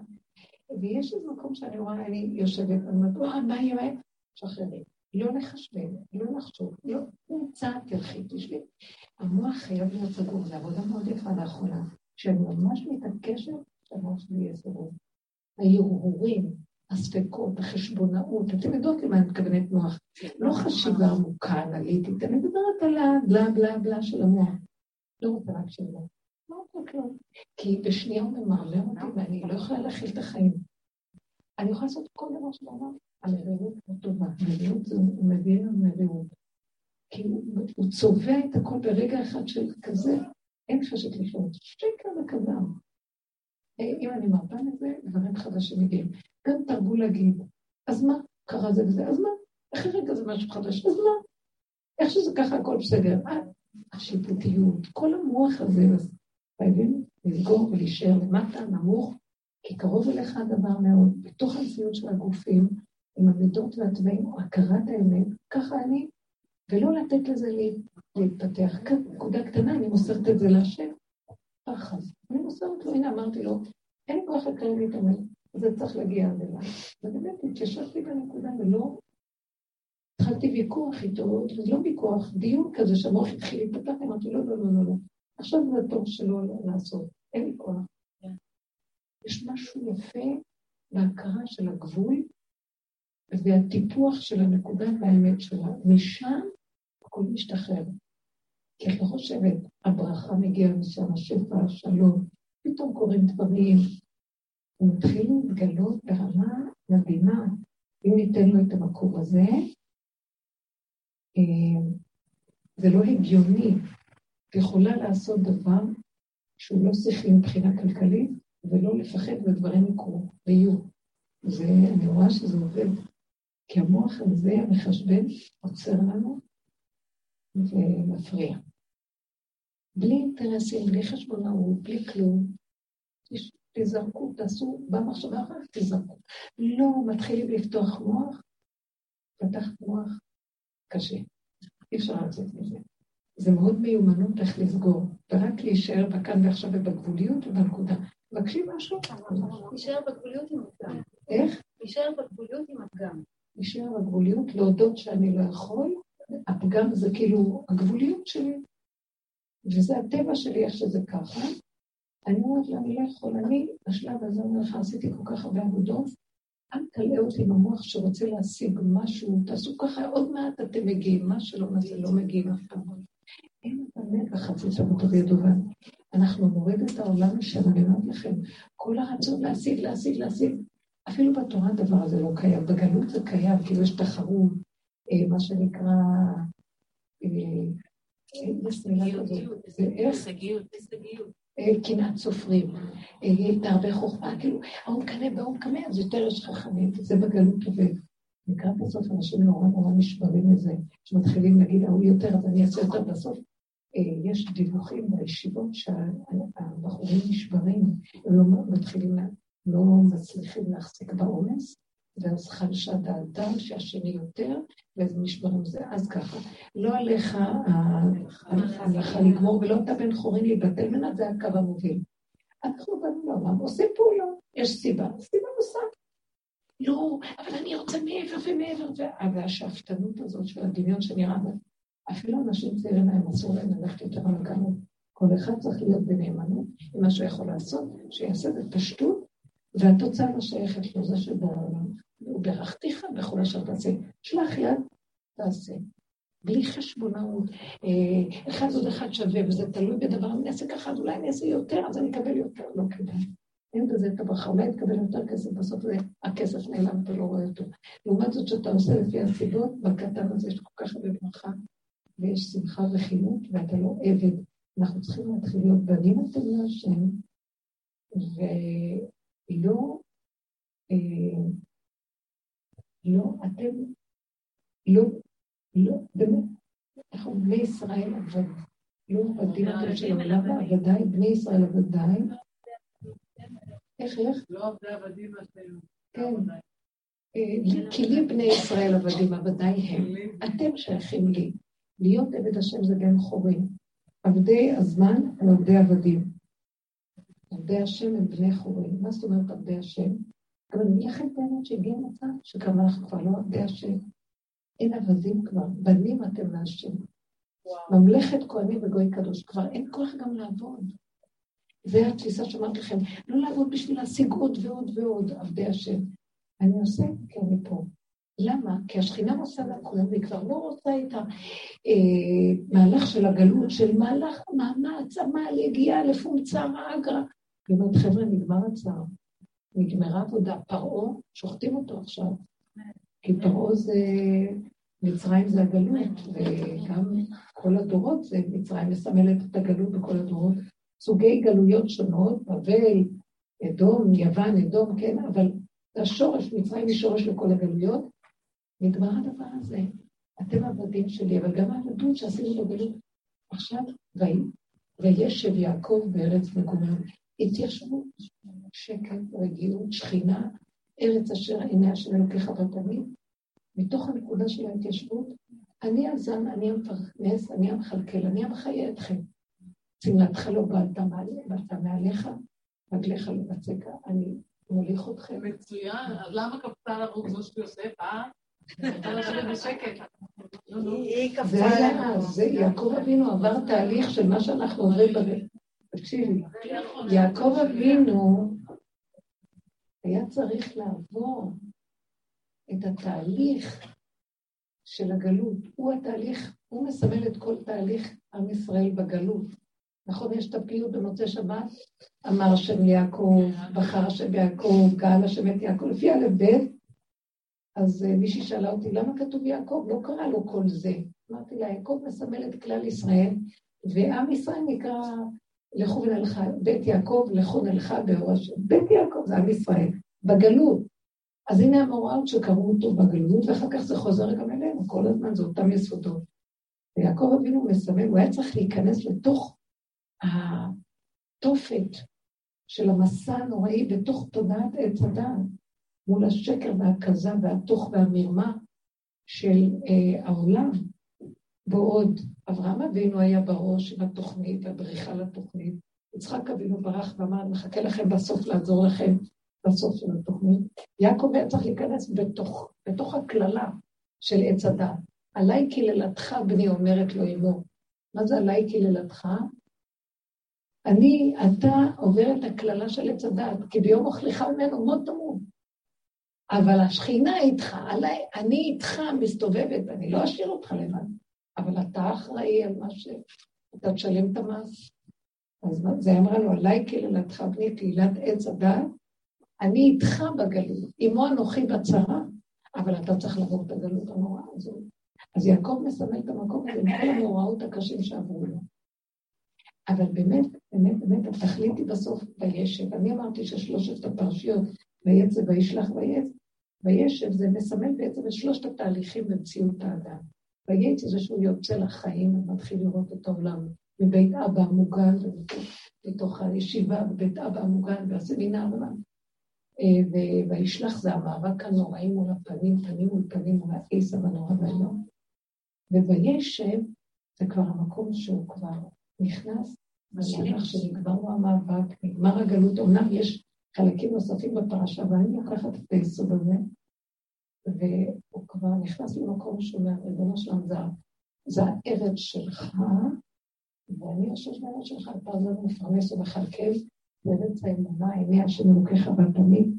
ויש איזה מקום שאני רואה, אני יושבת, ואני אומרת, מה יהיה? שחררי. לא לחשבן, לא לחשוב, לא נמצא, תלכי, תשבי. המוח חייב להיות סגור, זו עבודה מאוד יפה לאחרונה, שאני ממש מתעקשת שהמוח שלי יהיה סגור. ההרהורים, הספקות, החשבונאות, אתם יודעות למה אני מתכוונת מוח. לא חשיבה עמוקה, אנליטית, אני מדברת על הבלה בלה בלה של המוח. לא רוצה רק שלא. לא רוצה כלום. כי בשנייה הוא ממרמר אותי ואני לא יכולה להכיל את החיים. אני יכולה לעשות כל דבר שאומר, המרירות לא טובה. המרירות זה מביא לנו מרירות. כי הוא צובע את הכל ברגע אחד של כזה, אין חשת לחיות. שקר וכזב. אם אני מרפה מזה, דברים חדשים מגיעים. גם תרבו להגיד, אז מה, קרה זה וזה, אז מה? איך הרגע זה משהו חדש, אז מה? איך שזה ככה הכל בסדר. אה, השיפוטיות, כל המוח הזה, אז חייבים לסגור ולהישאר למטה, נמוך, כי קרוב אליך הדבר מאוד, בתוך המציאות של הגופים, עם המידות והטבעים, הכרת האמת, ככה אני, ולא לתת לזה להתפתח. כאן, נקודה קטנה, אני מוסרת את זה להשם. פחד. אני מוסרת לו, הנה אמרתי לו, אין לי כוח לקיים להתאמן, זה צריך להגיע עד אליי. ובאמת התיישבתי בנקודה ולא התחלתי ויכוח איתו, לא ויכוח, דיון כזה שהמוח התחיל להתפתח, אמרתי לא, לא, לא, לא, לא. עכשיו זה התור שלו לעשות, אין לי כוח. כן. יש משהו יפה בהכרה של הגבול והטיפוח של הנקודה והאמת שלה. משם הכל משתחרר. כי את לא חושבת, הברכה מגיעה משם, השפע, השלום, פתאום קורים דברים. הם התחילו להתגלות ברמה מדהימה. אם ניתן לו את המקור הזה, אה, זה לא הגיוני. יכולה לעשות דבר שהוא לא שכלי מבחינה כלכלית, ולא לפחד ודברים יקרו ויהיו. ואני רואה שזה עובד. כי המוח הזה, המחשבן, עוצר לנו ומפריע. בלי אינטרסים, בלי חשבונאות, בלי כלום. תזרקו, תעשו במחשבה אחת, תזרקו. לא, מתחילים לפתוח מוח, פתח מוח קשה. אי אפשר לצאת מזה. זה מאוד מיומנות איך לסגור, ורק להישאר בכאן ועכשיו ובגבוליות ובנקודה. מבקשים משהו? להישאר בגבוליות עם הפגם. איך? להישאר בגבוליות עם הפגם. להישאר בגבוליות, להודות שאני לא יכול, הפגם זה כאילו הגבוליות שלי, וזה הטבע שלי איך שזה ככה. אני אומרת לה, אני לא יכול, אני בשלב הזה אומר לך, עשיתי כל כך הרבה עבודות, אל תלאה אותי במוח שרוצה להשיג משהו, תעשו ככה, עוד מעט אתם מגיעים, מה שלא נעשה לא מגיעים אף פעם. אין הנפח חצי שעות וידובה. אנחנו נוריד את העולם משם, אני אומרת לכם, כל הרצון להשיג, להשיג, להשיג. אפילו בתורה הדבר הזה לא קיים, בגלות זה קיים, כאילו יש תחרות, אה, מה שנקרא... אה, אה, קנאת סופרים, תרבה חוכמה, כאילו, ההוא קנה והוא מקנה, אז יותר יש חכמים, זה בגלות עובד. לקראת הסוף אנשים נורא נורא נשברים מזה, שמתחילים להגיד, ההוא יותר, אז אני אעשה יותר. בסוף. יש דיווחים בישיבות שהבחורים נשברים, הם לא מתחילים, לא מצליחים להחזיק בעומס, ואז חלשה דעתם שהשני יותר, ואז נשברים זה. אז ככה, לא עליך ההלכה לגמור, ולא אתה בן חורין להיבטל ממנה, זה הקו המוביל. אנחנו באנו לעולם, עושים פעולות, יש סיבה, סיבה נוספת. לא, אבל אני רוצה מעבר ומעבר, והשאפתנות הזאת של הדמיון שנראה אפילו אנשים צעירים להם אסור להם ללכת יותר על הגנות. כל אחד צריך להיות בנאמנות עם מה שהוא יכול לעשות, שיעשה בפשטות, והתוצאה לא שייכת לו, זה שבעולם. וברכתיך בכל אשר תעשה. שלח יד, תעשה. בלי חשבונאות. אה, אחד עוד אחד שווה, וזה תלוי בדבר, אני אעשה ככה, אז אולי אני אעשה יותר, אז אני אקבל יותר. לא כדאי. אין בזה את הברכה, אולי תקבל יותר כסף, בסוף זה, הכסף נעלם, אתה לא רואה אותו. לעומת זאת, שאתה עושה לפי הסיבות, בקטן הזה יש כל כך הרבה ברכה, ויש שמחה וחינות, ואתה לא עבד. אנחנו צריכים להתחיל להיות בנים אתם להשם, אה, לא, אתם, לא, לא, באמת, אנחנו בני ישראל עבד, לא עבדים אתם של העולם, עבדיי, בני ישראל עבדיי. איך, איך? לא עבדי עבדים אתם. כן. כי לי בני ישראל עבדים, עבדיי הם. אתם שייכים לי. להיות עבד השם זה בן חורים. עבדי הזמן הם עבדי עבדים. עבדי השם הם בני חורים. מה זאת אומרת עבדי השם? אבל אני לכם באמת שהגיע מצב שגם אנחנו כבר לא עבדי השם. אין עבדים כבר, בנים אתם להשם. ממלכת כהנים וגוי קדוש, כבר אין כוח גם לעבוד. זה התפיסה שאמרתי לכם, לא לעבוד בשביל להשיג עוד ועוד ועוד עבדי השם. אני עושה כי אני פה. למה? כי השכינה עושה לכולם, והיא כבר לא רוצה את המהלך אה, של הגלות, של מהלך מאמץ, עמל, יגיעה לפומצר, אגרה. היא אומרת, חבר'ה, נגמר הצער. נגמרה עבודה. פרעה, שוחטים אותו עכשיו. כי פרעה זה, מצרים זה הגלות, וגם כל הדורות זה, מצרים מסמלת את הגלות בכל הדורות. סוגי גלויות שונות, בבל, אדום, יוון, אדום, כן, אבל השורש, מצרים היא שורש לכל הגלויות. נגמר הדבר הזה. אתם עבדים שלי, אבל גם העבדות שעשינו בגלות. עכשיו, וישב יעקב בארץ מגוריו. התיישבות, שקט, רגיעות, שכינה, ארץ אשר עיני השם אלוקיך בתמיד. מתוך הנקודה של ההתיישבות, אני הזן, אני המפרנס, אני המכלכל, אני המחיה אתכם. צמלתך לא בעלת מעליך, רגליך לא בצקה, אני מוליך אתכם. מצוין, אז למה קפצה לרוג זו יוסף, אה? זה היה, זה יעקב אבינו עבר תהליך של מה שאנחנו אומרים. תקשיבי, יעקב אבינו היה צריך לעבור את התהליך של הגלות. הוא התהליך, הוא מסמל את כל תהליך עם ישראל בגלות. נכון, יש את הפיוט במוצאי שבת, אמר השם יעקב, בחר השם יעקב, גאל השם את יעקב, לפי א' ב', אז אה, מישהי שאלה אותי, למה כתוב יעקב? לא קרא לו כל זה. אמרתי לה, יעקב מסמל את כלל ישראל, ועם ישראל נקרא לכו ונלכה, בית יעקב, לכו נלכה באור השם. בית יעקב זה עם ישראל, בגלות. אז הנה המאורעות שקראו אותו בגלות, ואחר כך זה חוזר גם אלינו, כל הזמן זה אותם יסודות. ויעקב אבינו מסמל, הוא היה צריך להיכנס לתוך התופת של המסע הנוראי בתוך תודעת עץ הדעת, מול השקר והכזה והתוך והמרמה של אה, העולם, בעוד אברהם אבינו היה בראש של התוכנית, הבריחה לתוכנית, יצחק אבינו ברח ואמר, מחכה לכם בסוף לעזור לכם בסוף של התוכנית. יעקב היה צריך להיכנס בתוך, בתוך הקללה של עץ הדעת. עליי קללתך, בני אומרת לו אמו. מה זה עליי קללתך? אני, אתה עובר את הקללה של עץ הדעת, כי ביום אוכליך ממנו מות תמות. אבל השכינה איתך, עליי, אני איתך מסתובבת, אני לא אשאיר אותך לבד. אבל אתה אחראי על מה ש... אתה תשלם את המס. אז זה אמרה לו, עליי קללתך בני קהילת עץ הדעת, אני איתך בגלות, עמו אנוכי בצרה, אבל אתה צריך לעבור את הגלות הנוראה הזאת. אז יעקב מסמל את המקום הזה מכל המאורעות הקשים שעברו לו. אבל באמת, באמת, באמת, התכלית היא בסוף וישב. אני אמרתי ששלושת הפרשיות, ויצא וישלח ויצא, וישב זה מסמל בעצם את שלושת התהליכים במציאות האדם. ויצא זה שהוא יוצא לחיים ומתחיל לראות את העולם מבית אבא המוגן, מתוך הישיבה בבית אבא המוגן והסמינר אה, וישלח זה המאבק הנוראי מול הפנים, פנים מול פנים מול העיסה הנורא והיום. ווישב זה כבר המקום שהוא כבר נכנס למהלך שנגמר לו המאבק, נגמר הגלות, אמנם יש חלקים נוספים בפרשה, ואני לוקחת את היסוד הזה, והוא כבר נכנס למקום שאומר, ריבונו שלנו, זה, הארץ שלך, ואני יושב בארץ שלך, עוזר ומפרנס ומכלכל, בארץ האמונה, עיני השם אלוקיך בתמיד.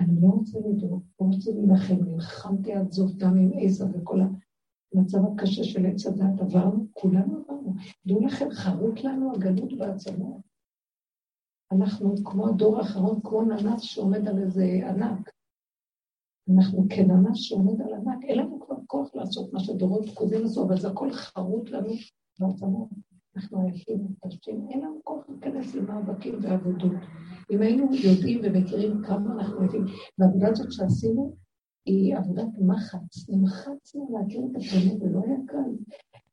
אני לא רוצה לדאוג, לא רוצה להילחם, נלחמתי עד זוב דם עם עזה וכל המצב הקשה של עץ הדת, עברנו, כולנו עברנו. דעו לכם, חרוט לנו הגלות בעצמות. אנחנו כמו הדור האחרון, כמו ננס שעומד על איזה ענק. אנחנו כננס שעומד על ענק, אין לנו כבר כוח לעשות מה שדורות קודם עשו, אבל זה הכל חרוט לנו בעצמות. אנחנו עייפים, מתפשטים, אין לנו כוח להיכנס למאבקים ועבודות. אם היינו יודעים ומכירים כמה אנחנו עייפים, והעבודה הזאת שעשינו היא עבודת מחץ. נמחצנו להכיר את הפנים, ולא היה קל.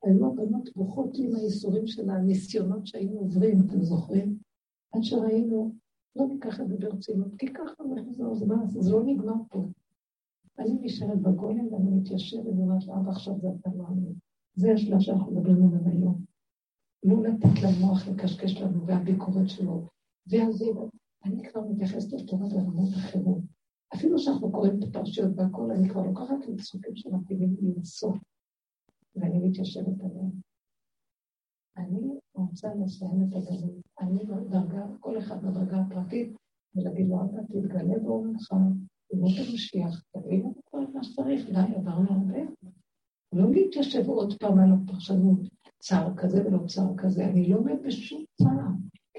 היו הבנות בוכות עם הייסורים של הניסיונות שהיינו עוברים, אתם זוכרים? עד שראינו, לא ניקח את זה ברצינות, כי ככה נחזור, זה לא נגמר פה. אני נשארת בגולם ואני מתיישבת ואומרת לאבא עכשיו זה אתה לא אני. זה השלב שאנחנו מדברים עליו היום. לא לתת למוח לקשקש לנו והביקורת שלו. ואז אני כבר מתייחסת לתורה ברמות אחרות. אפילו שאנחנו קוראים את הפרשיות והכול, אני כבר לוקחת את הפסוקים שמתאימים לי לסוף, ואני מתיישבת עליהם. אני רוצה לסיים את הגלות. אני בדרגה, כל אחד בדרגה הפרטית, ולהגיד לו, אתה תתגלה באומנך, ימות המשיח, תבין את כל מה שצריך, די, עברנו הרבה. לא להתיישב עוד פעם על הפרשנות, צער כזה ולא צער כזה, אני לא עומד בשום צער.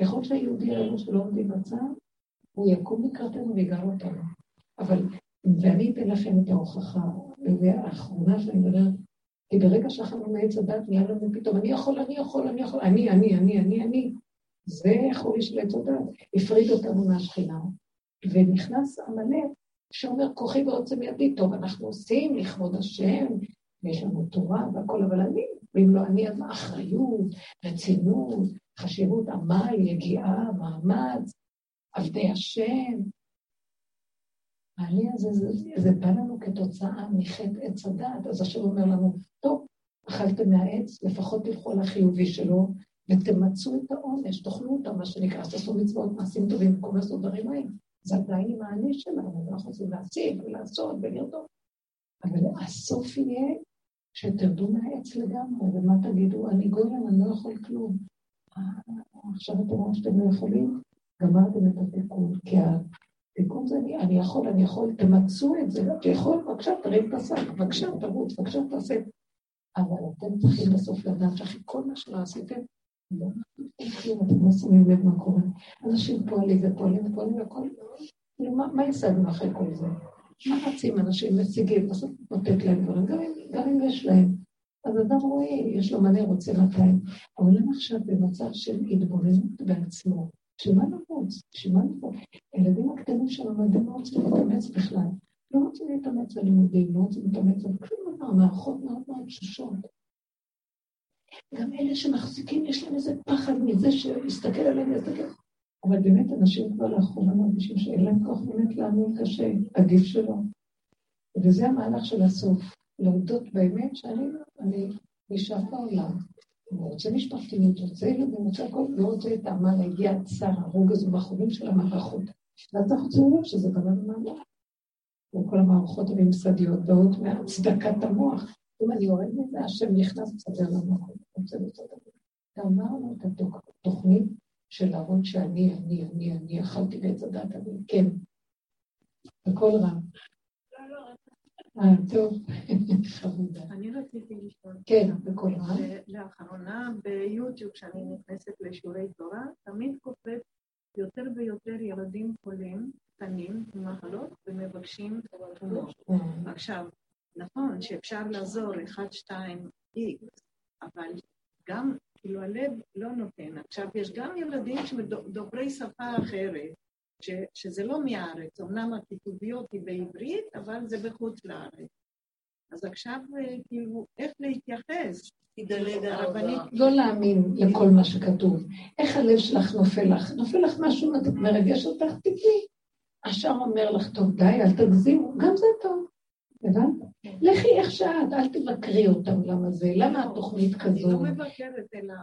ככל שהיהודי יראו שלא עומדים בצער, הוא יקום לקראתנו ויגאל אותנו. אבל, ואני אתן לכם את ההוכחה, והאחרונה שאני מדברת, כי ברגע שאכלנו מעץ הדת, נהיה לנו פתאום, אני יכול, אני יכול, אני יכול, אני, אני, אני, אני, אני. זה החולי של עץ הדת, הפריד אותנו מהשכינה. ונכנס עמלק שאומר, כוחי ועוצם ידי, טוב, אנחנו עושים לכבוד השם, ויש לנו תורה והכל, אבל אני, ואם לא אני, אז אחריות, רצינות, חשיבות, עמל, יגיעה, מאמץ, עבדי השם. העלי הזה, זה, זה בא לנו כתוצאה מחטא עץ הדעת. אז השם אומר לנו, טוב, אכלתם מהעץ, לפחות תלכו על החיובי שלו, ותמצו את העונש, תאכלו אותה, מה שנקרא, תעשו מצוות, מעשים טובים, במקום לעשות דברים רעים. זה עדיין עם העני שלנו, אנחנו רוצים להציג ולעשות ולרדות. אבל הסוף יהיה שתרדו מהעץ לגמרי, ומה תגידו? אני גולם, אני לא יכול כלום. עכשיו אתם רואים שאתם לא יכולים, גמרתם את התיקון, כי התיקון זה אני, אני יכול, אני יכול, תמצו את זה, אתה יכול, בבקשה, תרים את השק, בבקשה, תרוץ, בבקשה, תעשה. אבל אתם צריכים בסוף לדעת שאחרי כל מה שלא עשיתם, לא כלום, אתם לא שמים לב מה קורה. אנשים פועלים ופועלים ופועלים והכל, כאילו, מה השגנו אחרי כל זה? מה רצים אנשים, משיגים, בסוף נותנת להם דברים, גם אם יש להם. אז אדם רואה, יש לו מלא, רוצה 200. אבל למה עכשיו במצב של התבוננות בעצמו? בשביל מה נרוץ? בשביל מה נרוץ? הילדים הקטנים שלנו, הם לא רוצים להתאמץ בכלל. לא רוצים להתאמץ על לימודים, לא רוצים להתאמץ על כלום דבר, מערכות מאוד מאוד תשושות. גם אלה שמחזיקים, יש להם איזה פחד מזה שיסתכל עליהם, יסתכל. אבל באמת אנשים כבר לאחרונה מרגישים שאין להם כוח באמת להאמין קשה, עדיף שלא. וזה המהלך של הסוף, להודות באמת שאני נשאר בעולם. אני רוצה משפחתיות, רוצה ילדים, רוצה הכל, לא רוצה את העמל, להגיע הצער, הרוג הזה בחורים של המערכות. ואז אנחנו צריכים לראות שזה בנה במהלך. וכל המערכות הממסדיות באות מהצדקת המוח. אם אני יורד מזה, השם נכנס לסדר לנו הכל. רוצה לסדר. גמרנו את התוכנית של להראות שאני, אני, אני, אני, אכלתי בעץ הדת, אני, כן. בקול רם. אה, טוב, חמודה. אני רציתי לשאול. כן, בקול רם. לאחרונה ביוטיוב, כשאני נכנסת לשיעורי תורה, תמיד קופץ יותר ויותר ילדים חולים, קטנים, עם מחלות, ומבקשים תרומות. אה. עכשיו, נכון שאפשר לעזור אחד, שתיים, איקס, אבל גם כאילו הלב לא נותן. עכשיו, יש גם ילדים שדוברי שפה אחרת, ש, שזה לא מהארץ, אמנם הכיתוביות היא בעברית, אבל זה בחוץ לארץ. אז עכשיו, אה, כאילו, איך להתייחס? תדלג הרבנית. לא להאמין לכל מה שכתוב. איך הלב שלך נופל לך? נופל לך משהו מרגש אותך, תתני. השאר אומר לך, טוב, די, אל תגזימו, גם זה טוב. הבנת? לכי איך שאת, אל תבקרי אותם למה זה, למה התוכנית כזו? אני לא מבקרת, אלא...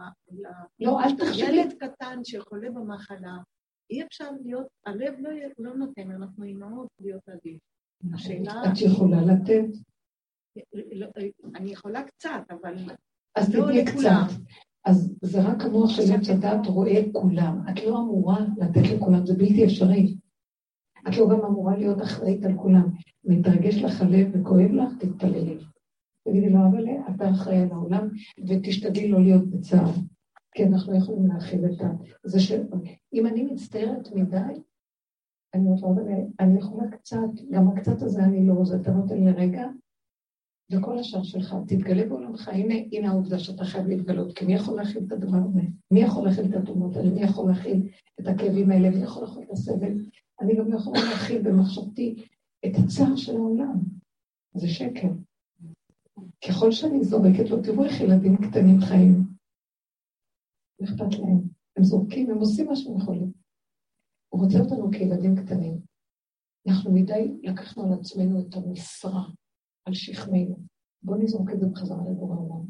לא, אל תחשבי. ילד קטן שחולה במחלה, אי אפשר להיות, הלב לא, לא נותן, אנחנו אימהות להיות עדיף. השאלה... את יכולה לתת? לא, אני יכולה קצת, אבל אז לא תתני קצת. אז זה רק המוח של עץ הדת רואה כולם. את לא אמורה לתת לכולם, זה בלתי אפשרי. את לא גם אמורה להיות אחראית על כולם. מתרגש לך הלב וכואב לך, תתפללי. תגידי לו, אבל אתה אחראי על העולם, ותשתדלי לא להיות בצער. כי אנחנו יכולים להכיל את זה ש... אם אני מצטערת מדי, אני אומרת לו, אבל אני יכולה קצת, גם הקצת הזה אני לא, זה אתה נותן לי רגע, וכל השאר שלך, תתגלה בעולמך, הנה, הנה העובדה שאתה חייב להתגלות, כי מי יכול להכיל את הדבר הזה? מי יכול להכיל את התאומות האלה? מי יכול להכיל את הכאבים האלה? מי יכול להכיל את הסבל? אני גם לא יכולה להכיל במחשבתי את הצער של העולם. זה שקר. ככל שאני זורקת לו, תראו איך ילדים קטנים חיים. לא אכפת להם. הם זורקים, הם עושים מה שהם יכולים. הוא רוצה אותנו כילדים קטנים. אנחנו מדי לקחנו על עצמנו את המשרה על שכמנו. בואו נזרוק את זה בחזרה לבורא העולם.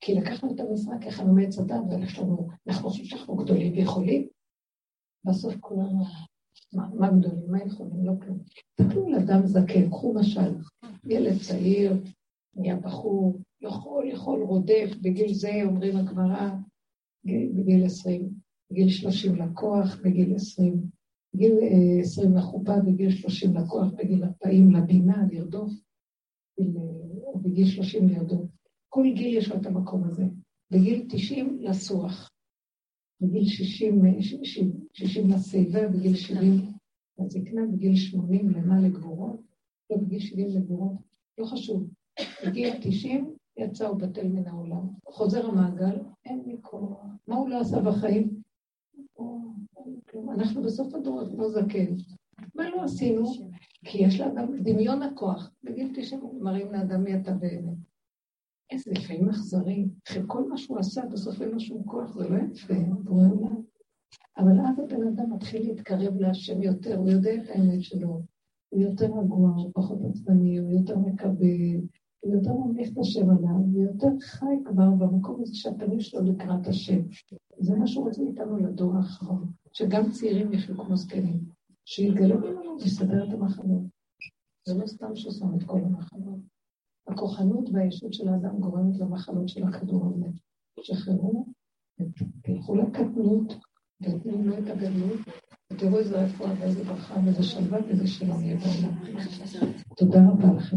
כי לקחנו את המשרה ככה מעץ הדת, ויש לנו, אנחנו חושבים שאנחנו גדולים ויכולים, בסוף כולנו מה, מה גדולים, מה יכולים, לא כלום. תסתכלו על אדם זקן, קחו משל, ילד צעיר, נהיה בחור, יכול, יכול, רודף, בגיל זה אומרים הגמרא, בגיל עשרים, בגיל שלושים לקוח, בגיל עשרים, בגיל אה, עשרים לחופה, בגיל שלושים לקוח, בגיל ארבעים לבינה, לרדוף, או בגיל שלושים לרדוף. כל גיל יש לו את המקום הזה. בגיל תשעים לסוח. בגיל שישים, שישים לשיבה, בגיל שבעים לזקנה, בגיל שמונים למה לגבורות, לא בגיל שבעים לגבורות, לא חשוב. בגיל תשעים יצא ובטל מן העולם. חוזר המעגל, אין לי כוח. מה הוא לא עשה בחיים? אנחנו בסוף הדור כמו זקן. מה לא עשינו? כי יש לאדם דמיון הכוח. בגיל 90 מראים לאדם מי אתה באמת. איזה לפעמים אכזרי. אחרי כל מה שהוא עשה, בסוף אין לו שום כוח, זה לא יפה, אבל אז הבן אדם מתחיל להתקרב להשם יותר, הוא יודע את האמת שלו. הוא יותר רגוע, הוא פחות עצבני, הוא יותר מקבל, הוא יותר ממליך את השם עליו, הוא יותר חי כבר במקום הזה שהפנים שלו לקראת השם. זה מה שהוא רוצה איתנו לדור האחרון, שגם צעירים יחיו כמו זקנים, שיגלו לנו לסדר את המחנות. זה לא סתם ששם את כל המחנות. הכוחנות והישות של האדם גורמת למחלות של הכדור הזה. שחררו, תלכו לקטנות, ותנו לו את הגדלות, ותראו איזה רפואה ואיזה ברכה ואיזה שלווה ואיזה שלום יהיה בעולם. תודה רבה לכם.